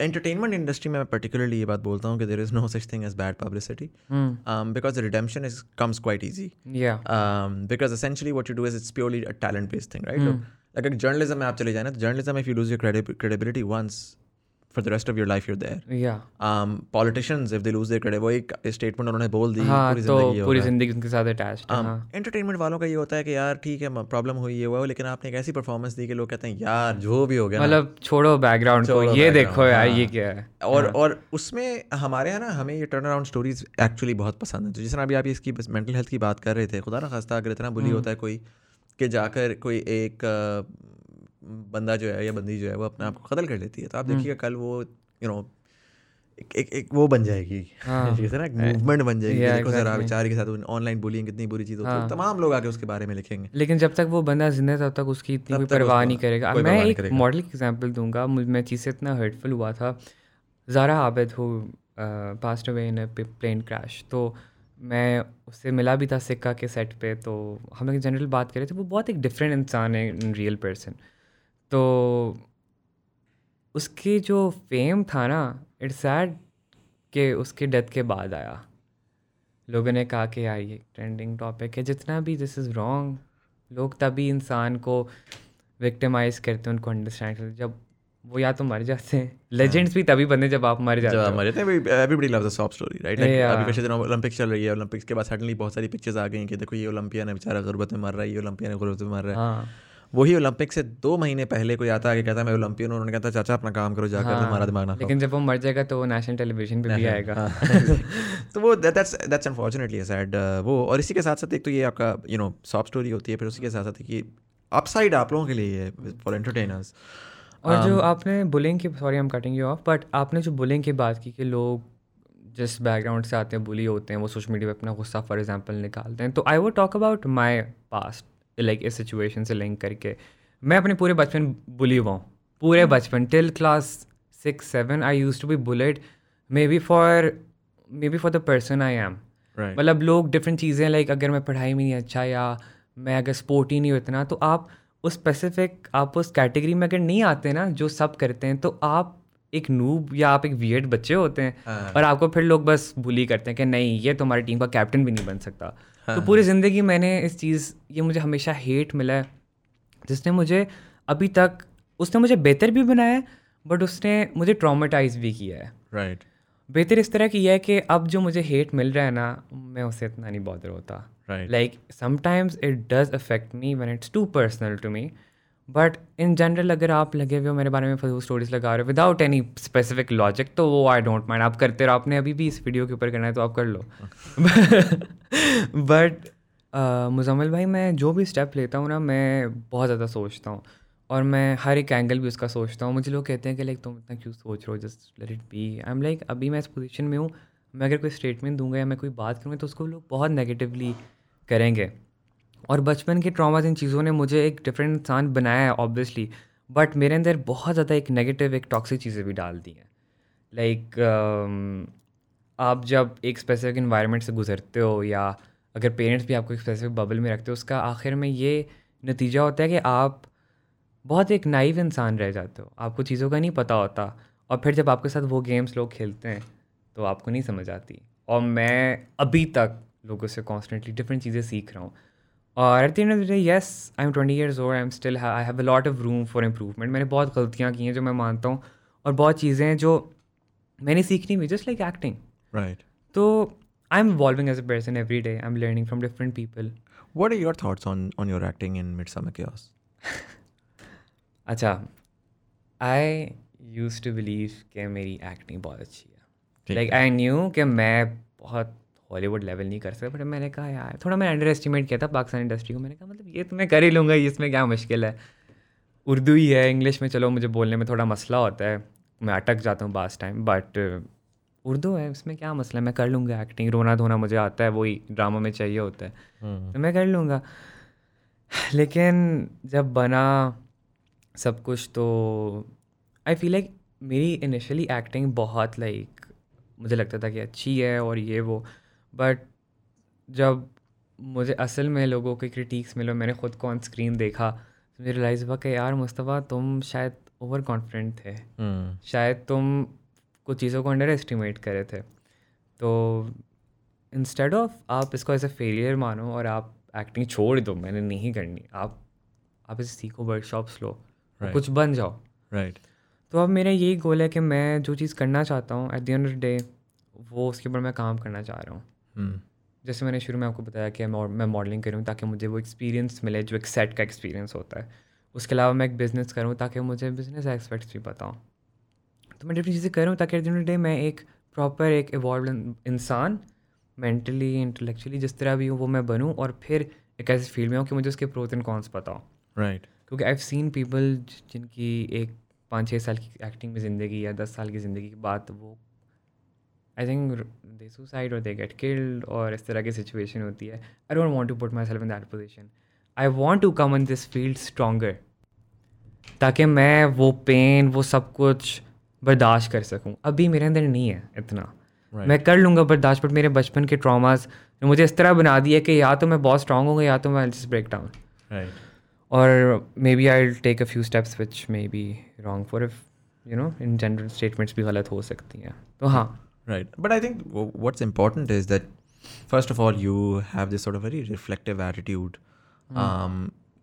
entertainment industry में मैं पर्टिकुलरली ये बात बोलता हूँ कि there is no such thing as bad publicity because redemption is comes quite easy या um, because essentially what you do is it's purely a talent based thing right so, like a journalism में आप चले जाए ना तो journalism if you lose your credi- credibility once for the rest of your life you're there. या um, politicians if they lose their credit वो एक statement उन्होंने बोल दी हाँ पूरी तो ज़िंदगी ये पूरी ज़िंदगी उनके साथ अटैच्ड है um, हाँ। entertainment वालों का ये होता है कि यार ठीक है प्रॉब्लम हुई ये हुआ लेकिन आपने एक ऐसी परफॉर्मेंस दी कि लोग कहते हैं यार जो भी हो गया मतलब छोड़ो बैकग्राउंड को ये देखो यार हाँ। ये क्या है? और और उसमें हमारे यहाँ ना हमें ये टर्न अराउंड स्टोरीज एक्चुअली बहुत पसंद है। तो जिस तरह अभी आप इसकी मेंटल हेल्थ की बात कर रहे थे खुदा ना खास्ता अगर इतना बुली होता है कोई कि जाकर कोई एक बंदा जो है या बंदी जो है वो अपने आप को कत्ल कर लेती है। तो आप देखिएगा कल वो यू नो एक, एक एक वो बन जाएगी। हाँ। ना मूवमेंट बन जाएगी। Yeah, देखो जरा. बेचारे के साथ ऑनलाइन बुलिंग कितनी बुरी चीज़ होती है। हाँ। तमाम लोग आके उसके बारे में लिखेंगे। लेकिन जब तक वो बंदा ज़िंदा तब तक उसकी इतनी कोई परवाह नहीं करेगा। मैं एक। मॉडल एग्जांपल दूँगा। मैं चीज़ से इतना हर्टफुल हुआ था। ज़ारा आबद हो passed away in plane crash तो मैं उससे मिला भी था सिक्का के सेट पे। तो हम एक जनरल बात कर रहे थे। वो बहुत एक डिफरेंट इंसान है रियल पर्सन तो उसकी जो फेम था ना इट्स सैड कि उसके डेथ के बाद आया। लोगों ने कहा कि यार ये ट्रेंडिंग टॉपिक है जितना भी दिस इज़ रॉन्ग लोग तभी इंसान को विक्टिमाइज करते हैं उनको अंडरस्टैंड करते जब वो या तो मर जाते हैं। लेजेंड्स भी तभी बनते जब आप मर जाते हो। Everybody loves a soft story right like अभी पिछले दिनों ओलंपिक्स चल रही है। ओलंपिक्स के बाद सडनली बहुत सारी पिक्चर्स आ गई कि देखो ये ओलंपियन है बेचारा गुर्बत में मर रहा है ये ओलंपियन है गुर्बत में मर रहा है। हाँ। वही ओलंपिक से दो महीने पहले कोई आता है कहता है मैं ओलंपियन उन्होंने कहता चाचा अपना काम करो जाकर हाँ, तुम्हारा दिमाग ना लेकिन जब वो मर जाएगा तो वो नेशनल टेलीविज़न पे भी आएगा। हाँ। तो वो दैट्स दैट्स अनफॉर्चुनेटली सैड वो और इसी के साथ साथ एक तो ये आपका यू नो सॉफ्ट स्टोरी होती है फिर उसी के साथ साथ कि अपसाइड आप लोगों के लिए है फॉर एंटरटेनर्स और जो आपने बुलिंग की sorry I am cutting you off but आपने जो बुलिंग की बात की कि लोग जिस बैकग्राउंड से आते हैं बुली होते हैं वो सोशल मीडिया पे अपना गुस्सा फॉर एग्जांपल निकालते हैं तो I would talk about my past like इस सिचुएशन से लिंक करके। मैं अपने पूरे बचपन बुली हुआ हूँ। पूरे बचपन till class six seven I used to be bullied maybe for maybe for the person I am मतलब लोग डिफरेंट चीज़ें लाइक अगर मैं पढ़ाई में नहीं अच्छा या मैं अगर स्पोर्ट ही नहीं इतना तो आप उस स्पेसिफिक आप उस कैटेगरी में अगर नहीं आते ना जो सब करते हैं तो आप एक नूब या आप एक वियर्ड बच्चे होते हैं। हाँ। और आपको फिर लोग बस बुली करते हैं कि नहीं ये तुम्हारी टीम का कैप्टन भी नहीं बन सकता। तो पूरी ज़िंदगी मैंने इस चीज़ ये मुझे हमेशा हेट मिला है जिसने मुझे अभी तक उसने मुझे बेहतर भी बनाया है बट उसने मुझे ट्रामेटाइज भी किया है। राइट बेहतर इस तरह की है कि अब जो मुझे हेट मिल रहा है ना मैं उसे इतना नहीं बॉदर होता। Right like sometimes it does affect me when it's too personal to me but in general अगर आप लगे हुए हो मेरे बारे में फजूल स्टोरीज लगा रहे हो विदाउट एनी स्पेसिफिक लॉजिक तो वो आई डोंट माइंड आप करते रहो, आपने अभी भी इस वीडियो के ऊपर करना है तो आप कर लो. बट मुजम्मिल भाई, मैं जो भी स्टेप लेता हूँ ना, मैं बहुत ज़्यादा सोचता हूँ. और मैं हर एक एंगल भी उसका सोचता हूँ. मुझे लोग कहते हैं कि लाइक तुम इतना क्यों सोच रहे हो? Just let it be I am like अभी मैं इस पोजीशन में हूँ, मैं अगर कोई स्टेटमेंट दूँगा या मैं कोई बात करूँगा तो उसको लोग बहुत नेगेटिवली करेंगे. और बचपन के ट्रॉमाज इन चीज़ों ने मुझे एक डिफरेंट इंसान बनाया है ऑब्वियसली बट मेरे अंदर बहुत ज़्यादा एक नेगेटिव एक टॉक्सिक चीज़ें भी डाल दी हैं. लाइक आप जब एक स्पेसिफिक इन्वायरमेंट से गुजरते हो या अगर पेरेंट्स भी आपको एक स्पेसिफिक बबल में रखते हो, उसका आखिर में ये नतीजा होता है कि आप बहुत एक नाइव इंसान रह जाते हो। आपको चीज़ों का नहीं पता होता और फिर जब आपके साथ वो गेम्स लोग खेलते हैं तो आपको नहीं समझ आती। और मैं अभी तक लोगों से कॉन्स्टेंटली डिफरेंट चीज़ें सीख रहा हूँ। और at the end of the day yes I am twenty years old I am still I have a lot of room for improvement मैंने बहुत गलतियाँ की हैं जो मैं मानता हूँ और बहुत चीज़ें हैं जो मैंने सीखनी हुई जस्ट लाइक एक्टिंग राइट तो I am evolving as a person every day I am learning from different people What are your thoughts on on your acting in Midsummer Chaos? अच्छा आई यूज़ टू बिलीव कि मेरी एक्टिंग बहुत अच्छी है. लाइक आई न्यू कि मैं बहुत हॉलीवुड लेवल नहीं कर सकता बट मैंने कहा यार थोड़ा मैं अंडर एस्टिमेट किया था पाकिस्तान इंडस्ट्री को। मैंने कहा मतलब ये तो मैं कर ही लूँगा इसमें क्या मुश्किल है? उर्दू ही है इंग्लिश में चलो मुझे बोलने में थोड़ा मसला होता है मैं अटक जाता हूँ बास टाइम बट उर्दू है उसमें क्या मसला है? मैं कर लूँगा एक्टिंग रोना धोना मुझे आता है वही ड्रामा में चाहिए होता है। Hmm. तो मैं कर लूँगा। लेकिन जब बना सब कुछ तो आई फील लाइक मेरी इनिशियली एक्टिंग बहुत लाइक मुझे लगता था कि अच्छी है और ये वो बट जब मुझे असल में लोगों के क्रिटिक्स मिले मैंने ख़ुद को ऑन स्क्रीन देखा तो मुझे रियलाइज़ हुआ कि यार मुस्तफ़ा तुम शायद ओवर कॉन्फिडेंट थे Hmm. शायद तुम कुछ चीज़ों को अंडर एस्टिमेट करे थे तो इंस्टेड ऑफ़ आप इसको एज ए फेलियर मानो और आप एक्टिंग छोड़ दो मैंने नहीं करनी आप आप इसे सीखो वर्कशॉप्स लो Right. कुछ बन जाओ राइट Right. तो अब मेरा यही गोल है कि मैं जो चीज़ करना चाहता हूँ at the end of the day वो उसके ऊपर मैं काम करना चाह रहा हूँ. जैसे मैंने शुरू में आपको बताया कि मैं मॉडलिंग करूँ ताकि मुझे वो एक्सपीरियंस मिले जो एक सेट का एक्सपीरियंस होता है। उसके अलावा मैं एक बिज़नेस करूँ ताकि मुझे बिज़नेस एस्पेक्ट्स भी पता हों तो मैं डिफरेंट चीज़ें करूँ ताकि एट डे मैं एक प्रॉपर एक इवॉल्व इंसान मेंटली इंटेलेक्चुअली जिस तरह भी हूँ वो मैं बनूँ और फिर एक ऐसी फ़ील्ड में हूँ कि मुझे उसके प्रोज एंड कॉन्स पता हो। Right. क्योंकि आई सीन पीपल जिनकी एक पाँच छः साल की एक्टिंग में ज़िंदगी या दस साल की ज़िंदगी के बाद वो आई थिंक दे सुसाइड और दे गेट किल्ड और इस तरह की सिचुएशन होती है। I don't want to put myself in that position I want to come in this field stronger ताकि मैं वो पेन वो सब कुछ बर्दाश्त कर सकूँ। अभी मेरे अंदर नहीं है इतना। Right. मैं कर लूँगा बर्दाश्त बट मेरे बचपन के ट्रामाज ने मुझे इस तरह बना दिया कि या तो मैं बहुत स्ट्रांग होगा या तो मैं जस्ट ब्रेक डाउन और maybe I take a few steps which maybe wrong for if you know in general statements भी गलत हो सकती हैं। तो हाँ। Right. But I think w- what's important is that, first of all, you have this sort of very reflective attitude. Um,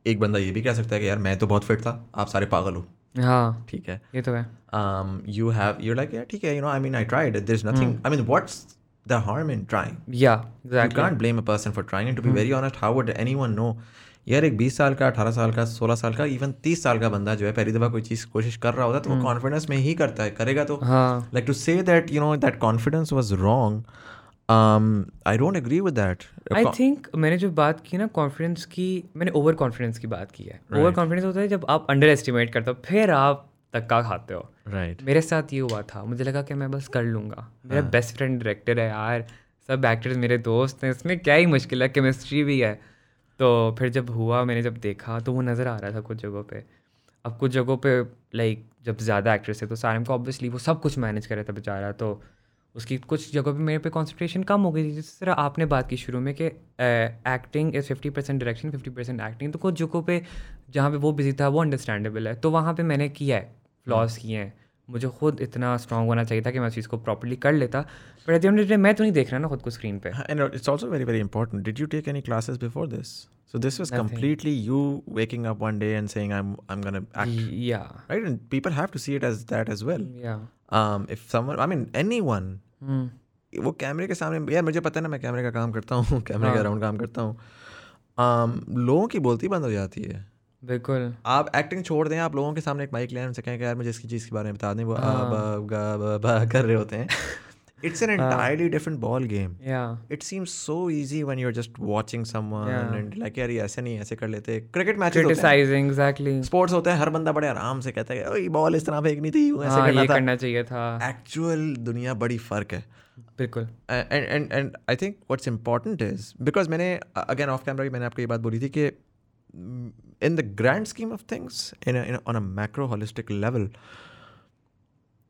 एक बंदा ये भी कह सकता है कि यार मैं तो बहुत फिट था आप सारे पागल हो हाँ ठीक है ये तो है um, you have you're like yeah ठीक है you know I mean I tried there's nothing I mean what's the harm in trying या you exactly can't blame a person for trying and to be very honest how would anyone know यार एक 20 साल का 18 साल का 16 साल का इवन 30 साल का बंदा जो है पहली दफ़ा कोई चीज़ कोशिश कर रहा होता है तो वो कॉन्फिडेंस में ही करता है करेगा तो। to say that you know that confidence was wrong um i don't agree with that. I think मैंने जो बात की ना कॉन्फिडेंस की मैंने ओवर कॉन्फिडेंस की बात की है। ओवर कॉन्फिडेंस होता है जब आप अंडर एस्टिमेट करते हो फिर आप धक्का खाते हो। Right. मेरे साथ ये हुआ था मुझे लगा कि मैं बस कर लूँगा। मेरा बेस्ट फ्रेंड डायरेक्टर है यार सब एक्टर्स मेरे दोस्त हैं इसमें क्या ही मुश्किल है केमिस्ट्री भी है। तो फिर जब हुआ मैंने जब देखा तो वो नज़र आ रहा था कुछ जगहों पे। अब कुछ जगहों पे लाइक जब ज़्यादा एक्ट्रेस है तो सारे को ऑब्वियसली वो सब कुछ मैनेज कर रहा था बेचारा तो उसकी कुछ जगहों पे मेरे पे कंसंट्रेशन कम हो गई थी जिस तरह आपने बात की शुरू में कि acting is fifty percent direction fifty percent acting तो कुछ जगहों पे जहाँ पे वो बिज़ी था वो अंडरस्टैंडेबल है। तो वहाँ पे मैंने किया है फ्लॉस किए हैं। मुझे खुद इतना स्ट्रांग होना चाहिए था कि मैं उस चीज़ को प्रॉपरली कर लेता बट एट द एंड मैं तो नहीं देख रहा ना खुद को स्क्रीन पे uh, it's also very, very important. Did you take any classes before this? So this was Nothing. completely you waking up one day and saying, "I'm, I'm gonna act." या Right, and people have to see it as that as well. या Um, if someone, I mean, anyone, hmm. वो कैमरे के सामने यार मुझे पता है ना मैं कैमरे का काम करता हूँ कैमरे के अराउंड काम करता हूँ um, लोगों की बोलती बंद हो जाती है बिल्कुल। आप एक्टिंग छोड़ दें आप लोगों के सामने एक माइक लें उनसे कहें कि यार मुझे इसकी चीज़ के बारे में बता दें। वो ब, कर रहे होते हैं। It's an entirely different ball game या it seems so easy when you are just watching someone Yeah. And like यार ये ऐसे नहीं ऐसे कर लेते क्रिकेट मैचेस हैं। क्रिटिसाइजिंग एग्जैक्टली स्पोर्ट्स होते हैं हर बंदा बड़े आराम से कहता है ओए बॉल इस तरह फेंकनी थी यूँ ऐसे हाँ करना ये था। करना चाहिए था। एक्चुअल दुनिया बड़ी फ़र्क है। बिल्कुल। And and and I think what's important is because मैंने अगेन ऑफ़ कैमरा भी मैंने आपको ये बात बोली थी कि in the grand scheme of things, in, a, in a, on a macro holistic level,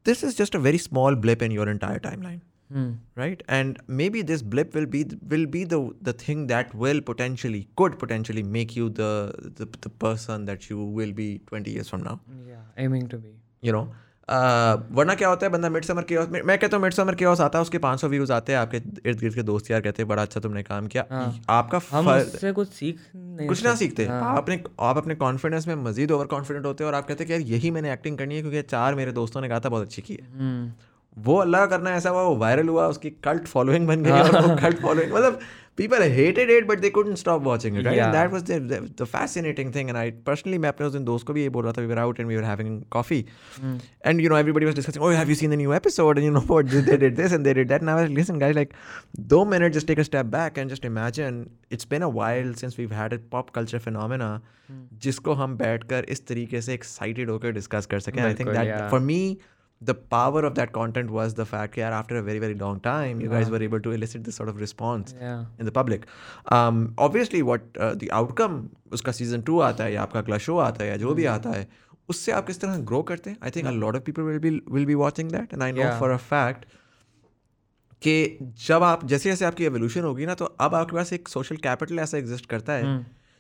this is just a very small blip in your entire timeline. Mm. Right, and maybe this blip will be will be the the thing that will potentially could potentially make you the the, the person that you will be twenty years from now. Yeah, aiming to be. You know, वरना क्या होता है बंदा मिड समर के मैं कहता हूँ मिड समर के आता है उसके 500 व्यूज़ आते हैं आपके इर्द गिर्द के दोस्त यार कहते हैं बड़ा अच्छा तुमने काम किया। आपका हम उससे कुछ सीख नहीं कुछ ना सीखते। आप अपने आप अपने कॉन्फिडेंस में मजीद ओवर कॉन्फिडेंट होते हैं और आप कहते हैं कि यार यही मैंने एक्टिंग करनी है क्योंकि चार मेरे दोस्तों ने कहा था बहुत अच्छी की है। हम्म, वो अल्लाह करना ऐसा हुआ वो वायरल हुआ उसकी कल्ट फॉलोइंग बन गई और वो कल्ट फॉलोइंग मतलब people hated it but they couldn't stop watching it right and Yeah. that was the, the, the fascinating thing and I personally मैं अपने उस दिन दोस्त को भी ये बोल रहा था we were out and we were having coffee and you know everybody was discussing oh have you seen the new episode and you know what they did this and they did that and I was like listen guys like दो minutes just take a step back and just imagine it's been a while since we've had a pop culture phenomena जिसको हम बैठकर इस तरीके से excited होकर discuss कर सकें I think बिल्कुल, that yeah. for me the power of that content was the fact that after a very very long time you guys were able to elicit this sort of response Yeah. in the public um, obviously what uh, the outcome उसका season two आता है या आपका अगला show आता है या जो भी आता है उससे आप किस तरह grow करते हैं I think a lot of people will be will be watching that and I know Yeah. for a fact कि जब आप जैसे जैसे आपकी एवोल्यूशन होगी ना तो अब आपके पास एक सोशल कैपिटल ऐसा एग्जिस्ट करता है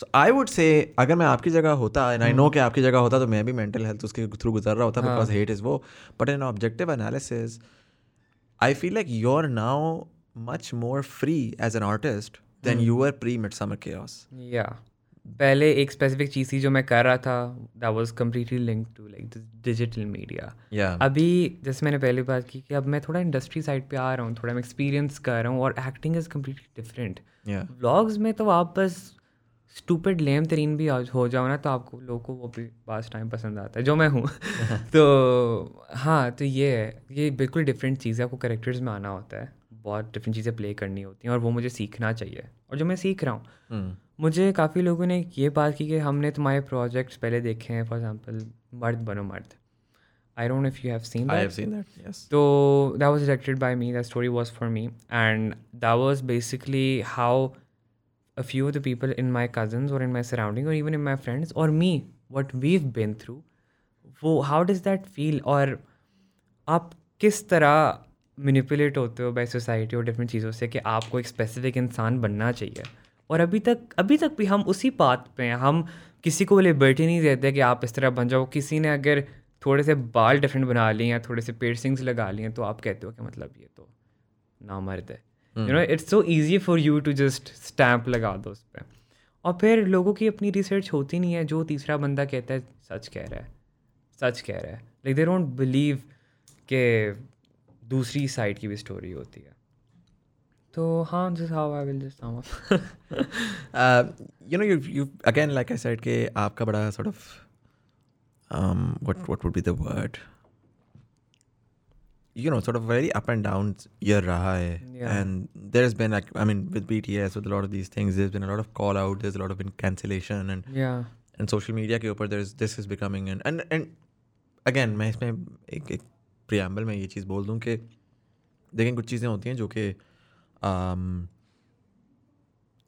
so i would say अगर मैं आपकी जगह होता and i know कि आपकी जगह होता तो मैं भी mental health उसके थ्रू गुजर रहा होता because hate is वो। But in objective analysis I feel like you're now much more free as an artist than you were pre Midsummer Chaos. या पहले एक स्पेसिफिक चीज़ थी जो मैं कर रहा था that was completely link to like digital media अभी जैसे मैंने पहले बात की कि अब मैं थोड़ा इंडस्ट्री साइड पे आ रहा हूँ थोड़ा मैं एक्सपीरियंस कर रहा हूँ और acting is completely different blogs में तो आप बस स्टूपिड लेम तरीन भी हो जाओ ना तो आपको लोगों को वो भी पास टाइम पसंद आता है जो मैं हूँ तो हाँ तो ये है ये बिल्कुल डिफरेंट चीज़ है आपको करेक्टर्स में आना होता है बहुत डिफरेंट चीज़ें प्ले करनी होती हैं और वो मुझे सीखना चाहिए और जो मैं सीख रहा हूँ Hmm. मुझे काफ़ी लोगों ने ये बात की कि हमने तुम्हारे प्रोजेक्ट्स पहले देखे हैं फॉर एग्ज़ाम्पल मर्द बनो मर्द I don't if you have seen I have seen that. Yes. So that was directed by me. That story was for me, and that was basically how a few of the people in my cousins or in my surrounding or even in my friends or me, what we've been through. वो how does that feel? और आप किस तरह मैनिपुलेट होते हो बाय सोसाइटी और डिफरेंट चीज़ों से कि आपको एक स्पेसिफिक इंसान बनना चाहिए और अभी तक अभी तक भी हम उसी बात पे हैं हम किसी को लिबर्टी नहीं देते कि आप इस तरह बन जाओ किसी ने अगर थोड़े से बाल डिफरेंट बना लिए या थोड़े से piercings लगा लिए तो आप कहते हो कि मतलब ये तो ना मर्द है you know it's so easy for you to just stamp लगा दो उस पर और फिर लोगों की अपनी रिसर्च होती नहीं है जो तीसरा बंदा कहता है सच कह रहा है सच कह रहा है। लाइक दे डोंट बिलीव के दूसरी साइड की भी स्टोरी होती है। तो हाँ this how I will just you know, you've, you've again, like I said, कि आपका बड़ा of um, what what would be the word? You know, sort of very up and down year raha hai. Yeah. And there's been like, I mean, with BTS, with a lot of these things, there's been a lot of call out, there's a lot of cancellation, and या and social media के ऊपर there's this is becoming an and and again मैं इसमें एक एक preamble में ये चीज़ बोल दूँ कि लेकिन कुछ चीज़ें होती हैं जो कि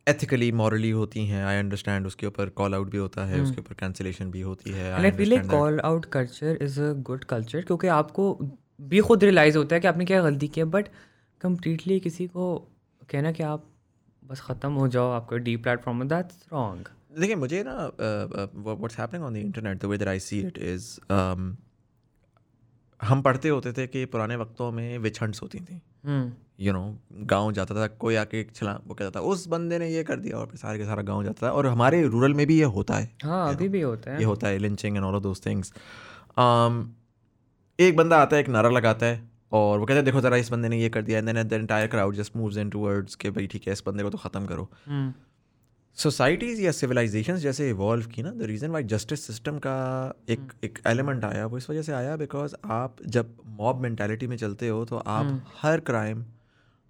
एथिकली मॉरली होती हैं आई अंडरस्टैंड उसके ऊपर कॉल आउट भी होता है उसके ऊपर कैंसिलेशन भी होती है call out culture is a good culture क्योंकि आपको भी खुद रियलाइज़ होता है कि आपने क्या गलती की है बट कम्प्लीटली किसी को कहना कि आप बस ख़त्म हो जाओ आपको डी प्लेटफॉर्म में दैट्स रॉन्ग देखिए मुझे ना what's happening on the internet the way that I see it is हम पढ़ते होते थे कि पुराने वक्तों में विच हंट्स होती थी। यू नो गाँव जाता था कोई आके चला वो कहता था उस बंदे ने ये कर दिया और फिर सारे के सारा गाँव जाता था। और हमारे रूरल में भी ये होता है। हाँ अभी भी होता है। ये होता है lynching and all of those things एक बंदा आता है एक नारा लगाता है और वो कहता है देखो ज़रा इस बंदे ने ये कर दिया and then entire crowd just moves in towards के भाई ठीक है इस बंदे को तो ख़त्म करो सोसाइटीज़ या सिविलाइजेशन जैसे इवॉल्व की ना the reason why justice system का एक hmm. एक एलिमेंट आया वो इस वजह से आया बिकॉज़ आप जब मॉब मेंटालिटी में चलते हो तो आप hmm. हर क्राइम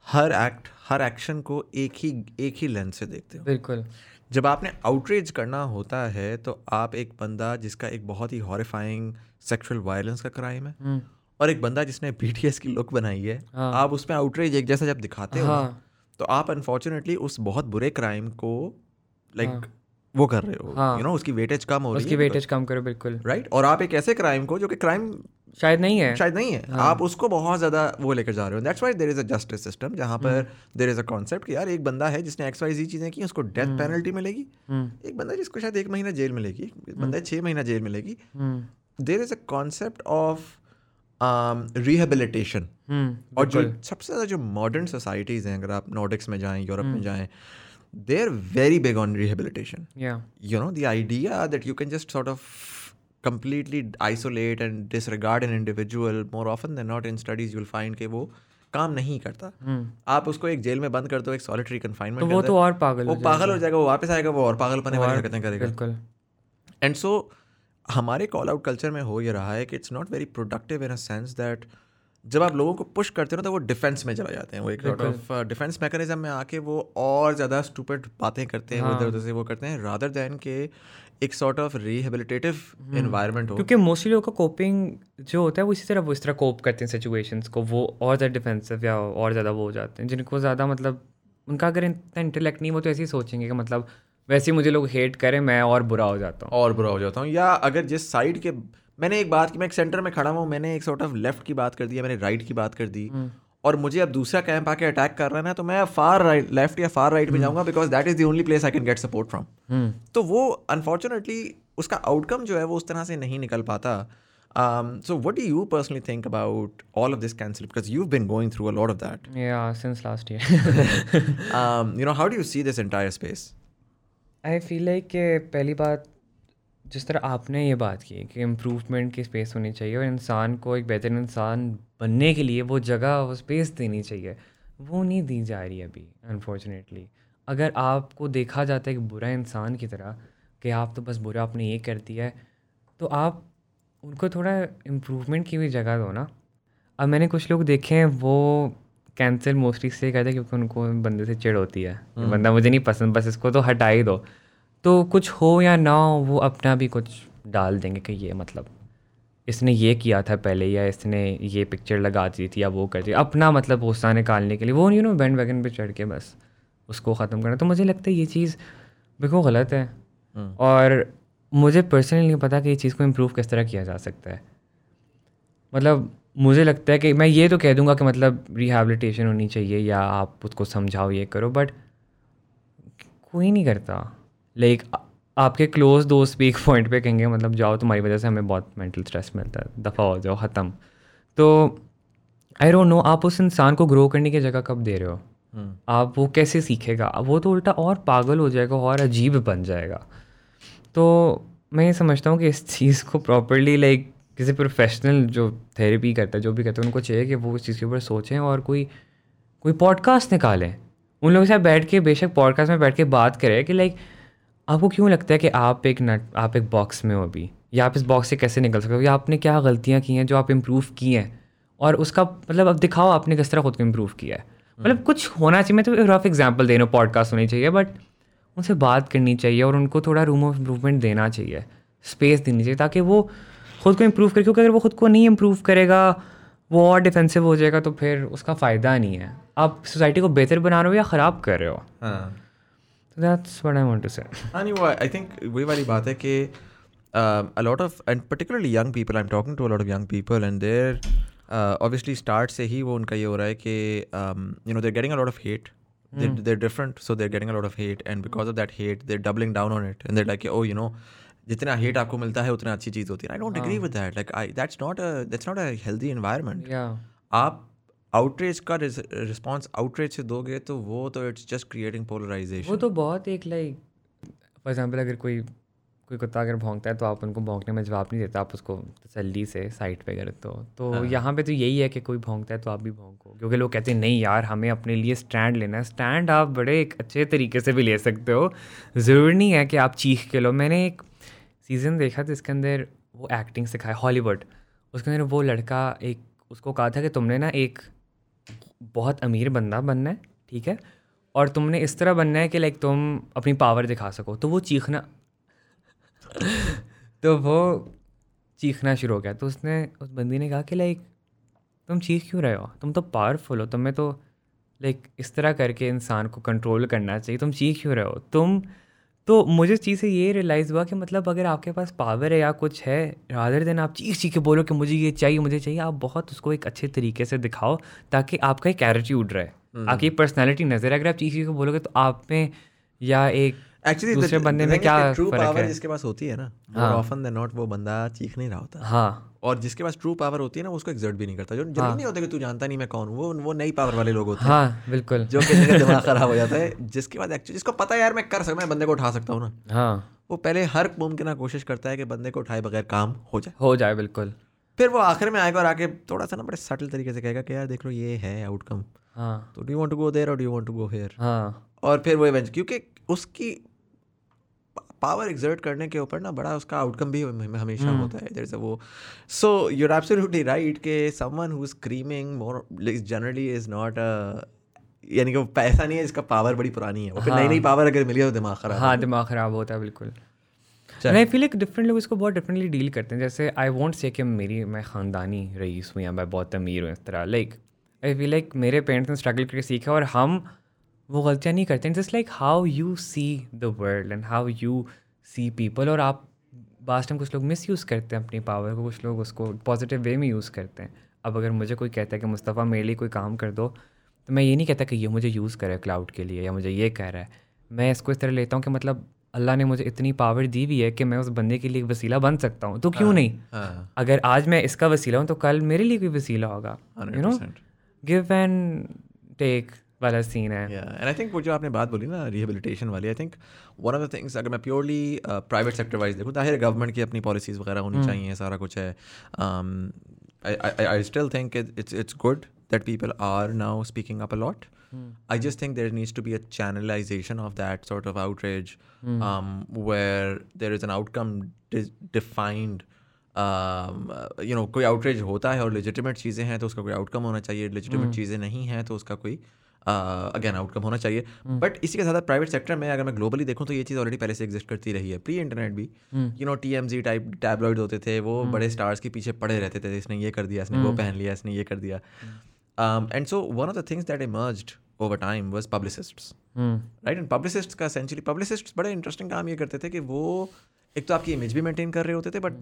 हर एक्ट हर एक्शन को एक ही एक ही लेंस से देखते हो बिल्कुल जब आपने आउटरीच करना होता है तो आप एक बंदा जिसका एक बहुत ही हॉरिफाइंग सेक्सुअल वायलेंस का क्राइम है। और एक बंदा जिसने बीटीएस की लुक बनाई है हाँ। आप उसमें आउटरीच एक जैसा जब दिखाते हो हाँ। तो आप अनफॉर्चुनेटली उस बहुत बुरे क्राइम को लाइक वो कर रहे हो। हाँ। यू नो उसकी वेटेज कम हो रही उसकी है। वेटेज कम करो बिल्कुल। राइट और आप एक ऐसे क्राइम को जो कि क्राइम शायद नहीं है। शायद नहीं है। हाँ. आप उसको बहुत ज़्यादा वो लेकर जा रहे हो। That's why there is a justice system जहाँ पर देर इज़ अ कॉन्सेप्ट कि यार एक बंदा है जिसने एक्स वाई जी चीज़ें की उसको डेथ पेनल्टी मिलेगी। एक बंदा जिसको शायद एक महीना जेल मिलेगी एक बंदा है छः महीना जेल मिलेगी। There is a concept of rehabilitation और जो सबसे ज़्यादा जो मॉडर्न सोसाइटीज़ हैं अगर आप नॉर्डिक्स में जाएँ यूरोप में जाएँ they are very big on rehabilitation या you know the idea that you can just sort of completely isolate and disregard an individual more often than not in studies you'll find कि वो काम नहीं करता। आप उसको एक जेल में बंद कर दो एक सॉलिटरी कन्फाइनमेंट तो वो तो और पागल वो पागल हो जाएगा। वो वापस आएगा वो और पागलपने वाली और- हरकतें करेगा। एंड सो हमारे कॉल आउट कल्चर में हो ये रहा है कि it's not very productive in a sense that जब आप लोगों को पुश करते हो तो वो डिफेंस में चला जाते हैं। वो एक सॉर्ट ऑफ़ डिफेंस मैकेनिज्म में आके वो और ज़्यादा स्टूपिड बातें करते हैं वो इधर उधर से वो करते हैं रादर दैन के एक सॉर्ट ऑफ़ रिहेबिलिटेटिव इन्वायरमेंट हो। क्योंकि मोस्टली लोगों का कोपिंग जो होता है वो इसी तरह वो इस तरह कोप करते हैं सिचुएशंस को वो और ज़्यादा डिफेंसिव या और ज़्यादा वो हो जाते हैं जिनको ज़्यादा मतलब उनका अगर इतना इंटेलेक्ट नहीं वो तो ऐसे ही सोचेंगे कि मतलब वैसे ही मुझे लोग हेट करें मैं और बुरा हो जाता हूँ। और बुरा हो जाता हूँ। या अगर जिस साइड के मैंने एक बात की मैं एक सेंटर में खड़ा हूँ मैंने एक सॉर्ट ऑफ़ लेफ़्ट की बात कर दी मैंने राइट की बात कर दी और मुझे अब दूसरा कैंप आके अटैक कर रहा है ना तो मैं फार राइट लेफ़्ट या फार राइट में जाऊँगा because that is the only place I can get support from तो वो अनफॉर्चुनेटली उसका आउटकम जो है वो उस तरह से नहीं निकल पाता। So what do you personally think about all of this cancel because you been going through a lot of that since last year you know how do you see this entire space I feel like कि पहली बात, जिस तरह आपने ये बात की कि इम्प्रूवमेंट की स्पेस होनी चाहिए और इंसान को एक बेहतर इंसान बनने के लिए वो जगह, वो स्पेस देनी चाहिए, वो नहीं दी जा रही अभी अनफॉर्चुनेटली अगर आपको देखा जाता है एक बुरा इंसान की तरह कि आप तो बस बुरा आपने ये कर दिया है तो आप उनको थोड़ा इम्प्रूवमेंट की भी जगह दो ना। अब मैंने कुछ लोग देखे हैं, वो कैंसिल मोस्टली इसलिए करते हैं क्योंकि उनको बंदे से चिड़ होती है। ये बंदा मुझे नहीं पसंद बस इसको तो हटा ही दो। तो कुछ हो या ना हो वो अपना भी कुछ डाल देंगे कि ये मतलब इसने ये किया था पहले या इसने ये पिक्चर लगा दी थी या वो कर दी। अपना मतलब गुस्सा निकालने के लिए वो यू नो बैंड वैगन पर चढ़ के बस उसको ख़त्म करना। तो मुझे लगता है ये चीज़ बिल्कुल गलत है। और मुझे पर्सनली नहीं पता कि ये चीज़ को इम्प्रूव किस तरह किया जा सकता है। मतलब मुझे लगता है कि मैं ये तो कह दूँगा कि मतलब रिहेबिलिटेशन होनी चाहिए या आप उसको समझाओ ये करो बट कोई नहीं करता। लाइक आपके क्लोज दोस्त भी एक पॉइंट पे कहेंगे मतलब जाओ तुम्हारी वजह से हमें बहुत मेंटल स्ट्रेस मिलता है दफ़ा हो जाओ ख़त्म। तो आई डोंट नो आप उस इंसान को ग्रो करने की जगह कब दे रहे हो? Hmm. आप वो कैसे सीखेगा? वो तो उल्टा और पागल हो जाएगा और अजीब बन जाएगा। तो मैं ये समझता हूँ कि इस चीज़ को प्रॉपरली लाइक किसी प्रोफेशनल जो थेरेपी करता है जो भी करता है उनको चाहिए कि वो इस चीज़ के ऊपर सोचें और कोई कोई पॉडकास्ट निकालें। उन लोगों के साथ बैठ के बेशक पॉडकास्ट में बैठ के बात करें कि लाइक आपको क्यों लगता है कि आप एक नट आप एक बॉक्स में हो अभी? या आप इस बॉक्स से कैसे निकल सकते हो? या आपने क्या गलतियाँ की हैं जो आप इम्प्रूव की हैं? और उसका मतलब अब दिखाओ आपने किस तरह खुद को इम्प्रूव किया है। मतलब कुछ होना चाहिए मैं तो रफ एग्ज़ाम्पल दे रहा हूँ पॉडकास्ट होनी चाहिए बट उनसे बात करनी चाहिए और उनको थोड़ा रूम ऑफ़ इम्प्रूवमेंट देना चाहिए स्पेस देनी चाहिए ताकि वो खुद को इम्प्रूव करे क्योंकि अगर वो खुद को नहीं इम्प्रूव करेगा वो और डिफेंसिव हो जाएगा तो फिर उसका फ़ायदा नहीं है। आप सोसाइटी को बेहतर बना रहे हो या ख़राब कर रहे हो? वाली बात है कि a lot of and particularly young people I am talking to a lot of young people and they're obviously start से ही वो उनका ये हो रहा है कि you know they're getting a lot of hate they're different so they're getting a lot of hate and because of that hate they're doubling down on it and they're like oh you know जितना हेट आपको मिलता है उतना अच्छी चीज़ होती है। I don't agree with that like I that's not a that's not a healthy environment या आप आउटरीच का रिस्पॉन्स आउटरीच से दोगे तो वो तो इट्स जस्ट क्रिएटिंग पोलराइजेशन वो तो बहुत एक लाइक फॉर एग्ज़ाम्पल अगर कोई कोई कुत्ता अगर भौंकता है तो आप उनको भौंकने में जवाब नहीं देते। आप उसको तसल्ली से साइड पे करते हो तो हाँ। यहाँ पे तो यही है कि कोई भौंकता है तो आप भी भौंको। क्योंकि लोग कहते हैं नहीं यार हमें अपने लिए स्टैंड लेना है। स्टैंड आप बड़े एक अच्छे तरीके से भी ले सकते हो। ज़रूरी नहीं है कि आप चीख के लो। मैंने एक सीज़न देखा था इसके अंदर वो एक्टिंग सिखाया हॉलीवुड उसके अंदर वो लड़का एक, उसको कहा था कि तुमने ना एक बहुत अमीर बंदा बनना है, ठीक है? और तुमने इस तरह बनना है कि लाइक तुम अपनी पावर दिखा सको। तो वो चीखना तो वो चीखना शुरू हो गया। तो उसने, उस बंदी ने कहा कि लाइक तुम चीख क्यों रहे हो? तुम तो पावरफुल हो, तुम्हें तो लाइक इस तरह करके इंसान को कंट्रोल करना चाहिए। तुम चीख क्यों रहे हो? तुम तो मुझे इस चीज़ से ये रियलाइज़ हुआ कि मतलब अगर आपके पास पावर है या कुछ है रादर देन आप चीख चीख के बोलो कि मुझे ये चाहिए मुझे चाहिए आप बहुत उसको एक अच्छे तरीके से दिखाओ ताकि आपका एक एटीट्यूड रहे। आपकी पर्सनैलिटी नज़र अगर आप चीख चीख के बोलोगे तो आप में या एक एक्चुअली दूसरे बंदे में क्या ट्रू पावर जिसके पास होती है ना हाँ। ऑफन देन नॉट वो बंदा चीख नहीं रहा होता। हाँ। और जिसके पास ट्रू पावर होती है ना वो उसको एक्सर्ट भी नहीं करता। जो ज़रूरी नहीं होता कि तू जानता नहीं मैं कौन हूँ वो वो नई पावर वाले लोग होते हैं। हाँ बिल्कुल। जो कि दिमाग खराब हो जाता है। जिसके बाद एक्चुअली जिसको पता है यार मैं कर सकता मैं बंदे को उठा सकता हूँ ना। हाँ। वो पहले हर मुमकिन कोशिश करता है कि बंदे को उठाए बगैर काम हो जाए। हो जाए बिल्कुल। फिर वो आखिर में आएगा और आके थोड़ा सा ना बड़े सटल तरीके से कहेगा कि यार देख लो ये है आउटकम हाँ। तो do want to go there और do want to go here हाँ। और फिर वो इवेंट क्योंकि उसकी पावर एग्जर्ट करने के ऊपर ना बड़ा उसका आउटकम भी हम- हमेशा होता है जैसे वो सो यूर एब्सोल्युटली राइट कि someone who screaming more generally is not यानी कि वो पैसा नहीं है इसका पावर बड़ी पुरानी है। वो फिर नई नई पावर अगर मिली है तो दिमाग खराब हाँ दिमाग ख़राब होता है बिल्कुल। आई फील लाइक डिफरेंट लोग इसको बहुत डिफरेंटली डील करते हैं। जैसे आई वॉन्ट से कि मेरी मैं ख़ानदानी रईस हूँ या मैं बहुत अमीर हूँ इस तरह। लाइक आई फील लाइक मेरे पेरेंट्स ने स्ट्रगल करके सीखा और हम वो गलतियाँ नहीं करते just like how you see the world and how you see people और आप बास्ट टाइम कुछ लोग मिस यूज़ करते हैं अपनी पावर को कुछ लोग उसको पॉजिटिव वे में यूज़ करते हैं। अब अगर मुझे कोई कहता है कि मुस्तफ़ा मेरे लिए कोई काम कर दो तो मैं ये नहीं कहता कि ये मुझे यूज़ करे क्लाउड के लिए या मुझे ये कह रहा है। मैं इसको इस तरह लेता हूँ कि मतलब अल्लाह ने मुझे इतनी पावर दी हुई है कि मैं उस बंदे के लिए एक वसीला बन सकता हूँ तो क्यों नहीं? हाँ। अगर आज मैं इसका वसीला हूँ तो कल मेरे लिए कोई वसीला होगा you know give and take वाला सीन है। एंड आई थिंक वो जो आपने बात बोली ना रिहेबिलिटेशन वाली I think one of the things अगर मैं प्योरली प्राइवेट सेक्टर वाइज देखूँ ताहिर गवर्नमेंट की अपनी पॉलिसीज़ वगैरह होनी hmm. चाहिए सारा कुछ है। I still think it's it's good that people are now speaking up a lot I just think there needs to be a channelization of that sort of outreach where there is an outcome defined you know कोई आउटरीच होता है और लिजिटमेट चीज़ें हैं तो उसका कोई आउटकम होना चाहिए। Legitimate hmm. चीज़ें नहीं हैं तो उसका कोई अगेन uh, आउटकम होना चाहिए। बट इसी के साथ प्राइवेट सेक्टर में अगर मैं ग्लोबली देखूँ तो ये चीज़ ऑलरेडी पहले से एग्जिस्ट करती रही है। प्री इंटरनेट भी you know T M G type tabloid होते थे वो बड़े स्टार्स के पीछे पड़े रहते थे इसने ये कर दिया इसने वो पहन लिया इसने ये कर दिया। And so one of the things that emerged over time was publicists right and publicist का एसेंशियली पब्लिसिस्ट बड़े इंटरेस्टिंग काम ये करते थे कि वो एक तो आपकी इमेज भी मेंटेन कर रहे होते थे but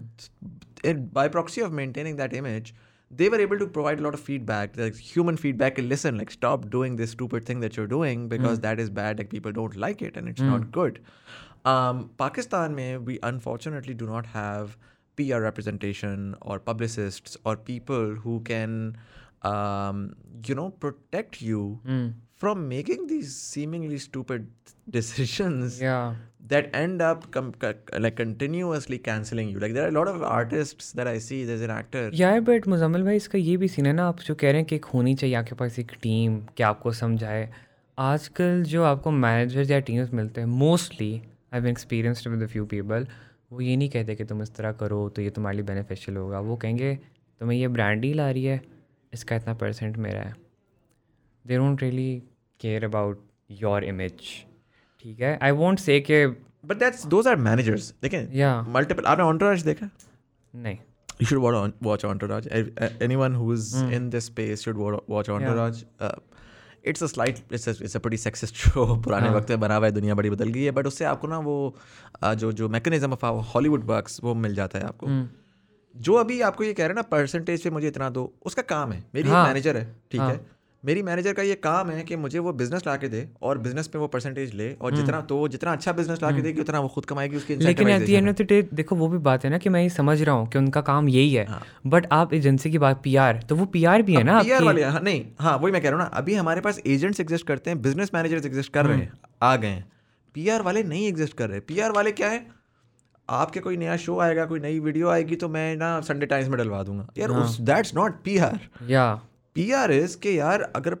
by proxy of maintaining that image they were able to provide a lot of feedback. Like human feedback and listen like stop doing this stupid thing that you're doing because that is bad like people don't like it and it's not good. Um, pakistan mein we unfortunately do not have pr representation or publicists or people who can um, you know protect you from making these seemingly stupid decisions Yeah. that end up com- co- like continuously canceling you. Like there are a lot of artists that i see there's an actor. यार बट मुजम्मिल भाई इसका ये भी सीन है ना आप जो कह रहे हैं कि एक होनी चाहिए आपके पास एक टीम कि आपको समझाए। आजकल जो आपको मैनेजर्स या टीम्स मिलते हैं mostly I have experienced with few people वो ये नहीं कहते कि तुम इस तरह करो तो ये तुम्हारे लिए बेनिफिशियल होगा। वो कहेंगे तुम्हें ये ब्रांड डील आ रही है इसका इतना परसेंट मेरा है। They don't really care about your image ठीक है आई वॉन्ट से कि but that's those are managers देखें या मल्टीपल आपने ऑन्टराज देखा नहीं you should watch, watch Entourage. A- Anyone who's Hmm. in this space should wa- watch Entourage. Uh, it's a slight, it's a, it's a pretty sexist show. पुराने हाँ. वक्त में बना हुआ है दुनिया बड़ी बदल गई है बट उससे आपको ना वो uh, जो जो मैकेनिज्म ऑफ़ हॉलीवुड वर्क्स वो मिल जाता है आपको हम्म, जो अभी आपको ये कह रहे हैं ना परसेंटेज पे मुझे इतना दो उसका काम है मेरी हाँ. मैनेजर है ठीक हाँ. है मेरी मैनेजर का ये काम है कि मुझे वो बिज़नेस ला के दे और बिज़नेस पे वो परसेंटेज ले और जितना तो जितना अच्छा बिज़नेस ला के देगी उतना वो खुद कमाएगी उसकी हम्म। लेकिन at the end of the day देखो वो भी बात है ना कि मैं ये समझ रहा हूँ कि उनका काम यही है। हाँ। बट आप एजेंसी की बात पीआर तो वो पीआर भी है ना पीआर वाले हाँ, नहीं हाँ वही मैं कह रहा हूँ ना अभी हमारे पास एजेंट्स एग्जिस्ट करते हैं बिज़नेस मैनेजर्स एग्जिस्ट कर रहे हैं हम्म। आ गए हैं। पीआर वाले नहीं एग्जिस्ट कर रहे। पीआर वाले क्या है? आपके कोई नया शो आएगा कोई नई वीडियो आएगी तो मैं ना संडे टाइम्स में डलवा दूँगा। यार हाँ। दैट्स नॉट पीआर या। पीआर इज़ के यार अगर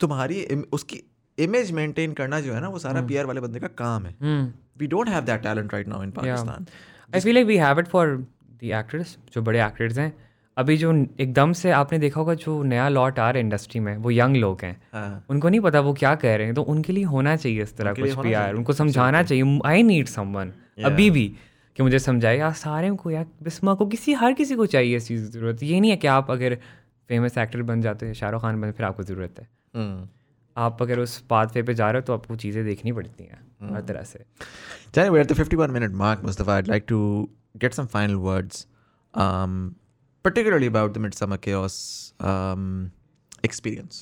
तुम्हारी उसकी इमेज मेंटेन करना जो है ना वो सारा पीआर वाले बंदे का काम है। हम्म। We don't have that talent right now in Pakistan I feel like we have it for the actors जो बड़े एक्टर्स हैं। अभी जो एकदम से आपने देखा होगा जो नया लॉट आ रहा है इंडस्ट्री में वो यंग लोग हैं। हाँ। उनको नहीं पता वो क्या कह रहे हैं। तो उनके लिए होना चाहिए इस तरह कुछ भी यार उनको समझाना चाहिए। आई नीड समवन अभी भी कि मुझे समझाए यार सारे को यार बिस्मा को किसी हर किसी को चाहिए इस चीज़ की ज़रूरत। ये नहीं है कि आप अगर फ़ेमस एक्टर बन जाते हैं शाहरुख खान बन फिर आपको ज़रूरत है हम्म। आप अगर उस पाथ वे पे जा रहे हो तो आपको चीज़ें देखनी पड़ती हैं हम्म। हर तरह से Jenny, we're at the 51 minute mark, Mustafa. I'd like to get some final words, um, particularly about the Midsummer Chaos um, experience.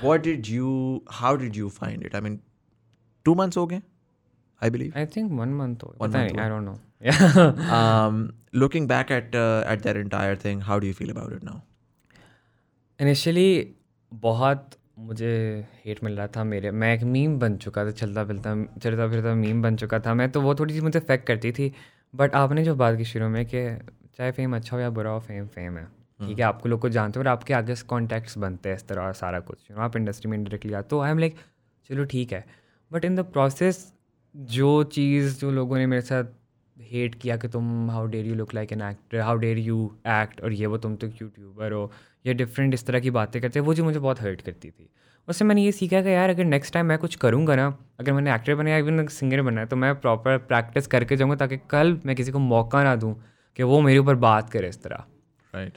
What did you, how did you find it? I mean, two months okay, I believe. I think one month हो One month नहीं आई हुआ। Don't know um, looking back at uh, at that entire thing, how do you feel about it now? Initially बहुत मुझे हेट मिल रहा था मेरे। मैं एक मीम बन चुका था चलता फिरता चलता फिरता मीम बन चुका था मैं तो वो थोड़ी सी मुझे इफ़ेक्ट करती थी। बट आपने जो बात की शुरू में कि चाहे फेम अच्छा हो या बुरा हो फेम फेम है। ठीक है आपको लोग को जानते हो और आपके आगे कॉन्टैक्ट्स बनते हैं इस तरह सारा कुछ। आप इंडस्ट्री में इंडायरेक्टली आते तो आई एम लाइक चलो ठीक है। बट इन द प्रोसेस जो चीज़ जो लोगों ने मेरे साथ हेट किया कि तुम how dare you look like an actor how dare you act और ये वो तुम तो यूट्यूबर हो या डिफरेंट इस तरह की बातें करते हैं वो जो मुझे बहुत हर्ट करती थी। उससे मैंने ये सीखा कि यार अगर नेक्स्ट टाइम मैं कुछ करूँगा ना अगर मैंने एक्टर बना या इवन सिंगर बना है तो मैं प्रॉपर प्रैक्टिस करके जाऊँगा ताकि कल मैं किसी को मौका ना दूँ कि वो मेरे ऊपर बात करे इस तरह। Right.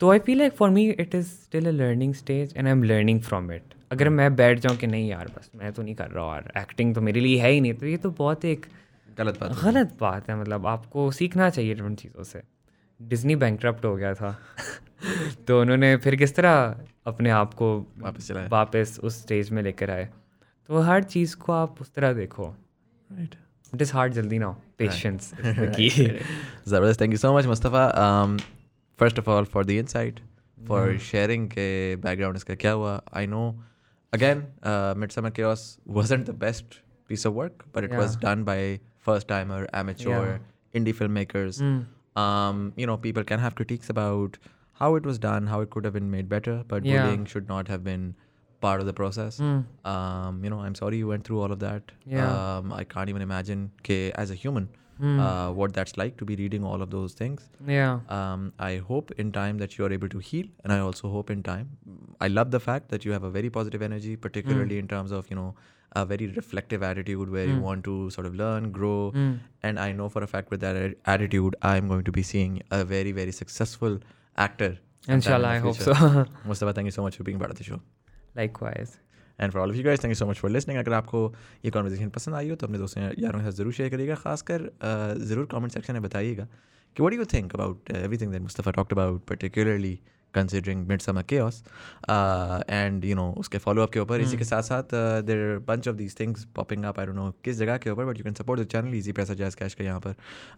तो I feel like for me it is still a learning stage and I am learning from it अगर मैं बैठ जाऊँ कि नहीं यार बस मैं तो नहीं कर रहा और एक्टिंग तो मेरे लिए है ही नहीं तो ये तो बहुत एक गलत बात गलत बात है मतलब आपको सीखना चाहिए उन चीज़ों से। डिजनी बैंक हो गया था। तो उन्होंने फिर किस तरह अपने आप को वापस चलाया? वापस उस स्टेज में लेकर आए। तो हर चीज़ को आप उस तरह देखो। इट इज़ हार्ड जल्दी ना पेशेंस ज़बरदस्त thank you so much Mustafa first of all for the insight for sharing के बैकग्राउंड इसका क्या हुआ? I know again mid summer के best piece of work but it was done by first timer, amateur, Yeah. indie filmmakers. Um, you know, people can have critiques about how it was done, how it could have been made better, but Yeah. bullying should not have been part of the process. Um, you know, I'm sorry you went through all of that. Yeah. Um, I can't even imagine ke, as a human uh, what that's like to be reading all of those things. Yeah. Um, I hope in time that you are able to heal, and I also hope in time. I love the fact that you have a very positive energy, particularly in terms of you know a very reflective attitude where you want to sort of learn, grow, and I know for a fact with that attitude, I'm going to be seeing a very very successful actor. sometime in Inshallah, I hope so. Mustafa, thank you so much for being part of the show. Likewise. And for all of you guys thank you so much for listening अगर आपको ये कॉन्वर्जेशन पसंद आई हो तो अपने दोस्तों यारों के साथ ज़रूर शेयर करिएगा। खासकर ज़रूर कमेंट सेक्शन में बताइएगा कि what do you think about everything that Mustafa talked about particularly considering mid summer chaos and you know उसके फॉलो अप के ऊपर इसी के साथ साथ there bunch of these things popping up I don't know किस जगह के ऊपर but you can support the channel Easypaisa JazzCash का यहाँ पर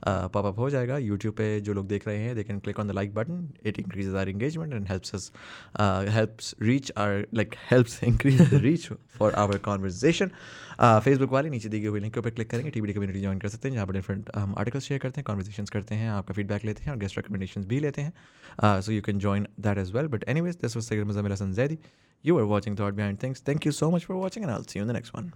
पॉप अप हो जाएगा। यूट्यूब पे जो लोग देख रहे हैं they can click on the like button it increases our engagement and helps us uh, helps reach our like helps increase the reach for our conversation. Uh, Facebook वाले नीचे दी गई हुई लिंक के ऊपर क्लिक करेंगे टीबी कम्युनिटी ज्वाइन कर सकते हैं जहाँ पर डिफरेंट हम आर्टिकल्स शेयर करते हैं कॉन्वर्जेशन करते हैं आपका फीडबैक लेते हैं और गेस्ट रिकमेंडेशन भी लेते हैं। So you can join that as well. But anyways, this was Sigrid Mizamil Sanzedi. You were watching Thought Behind Things. Thank you so much for watching, and I'll see you in the next one.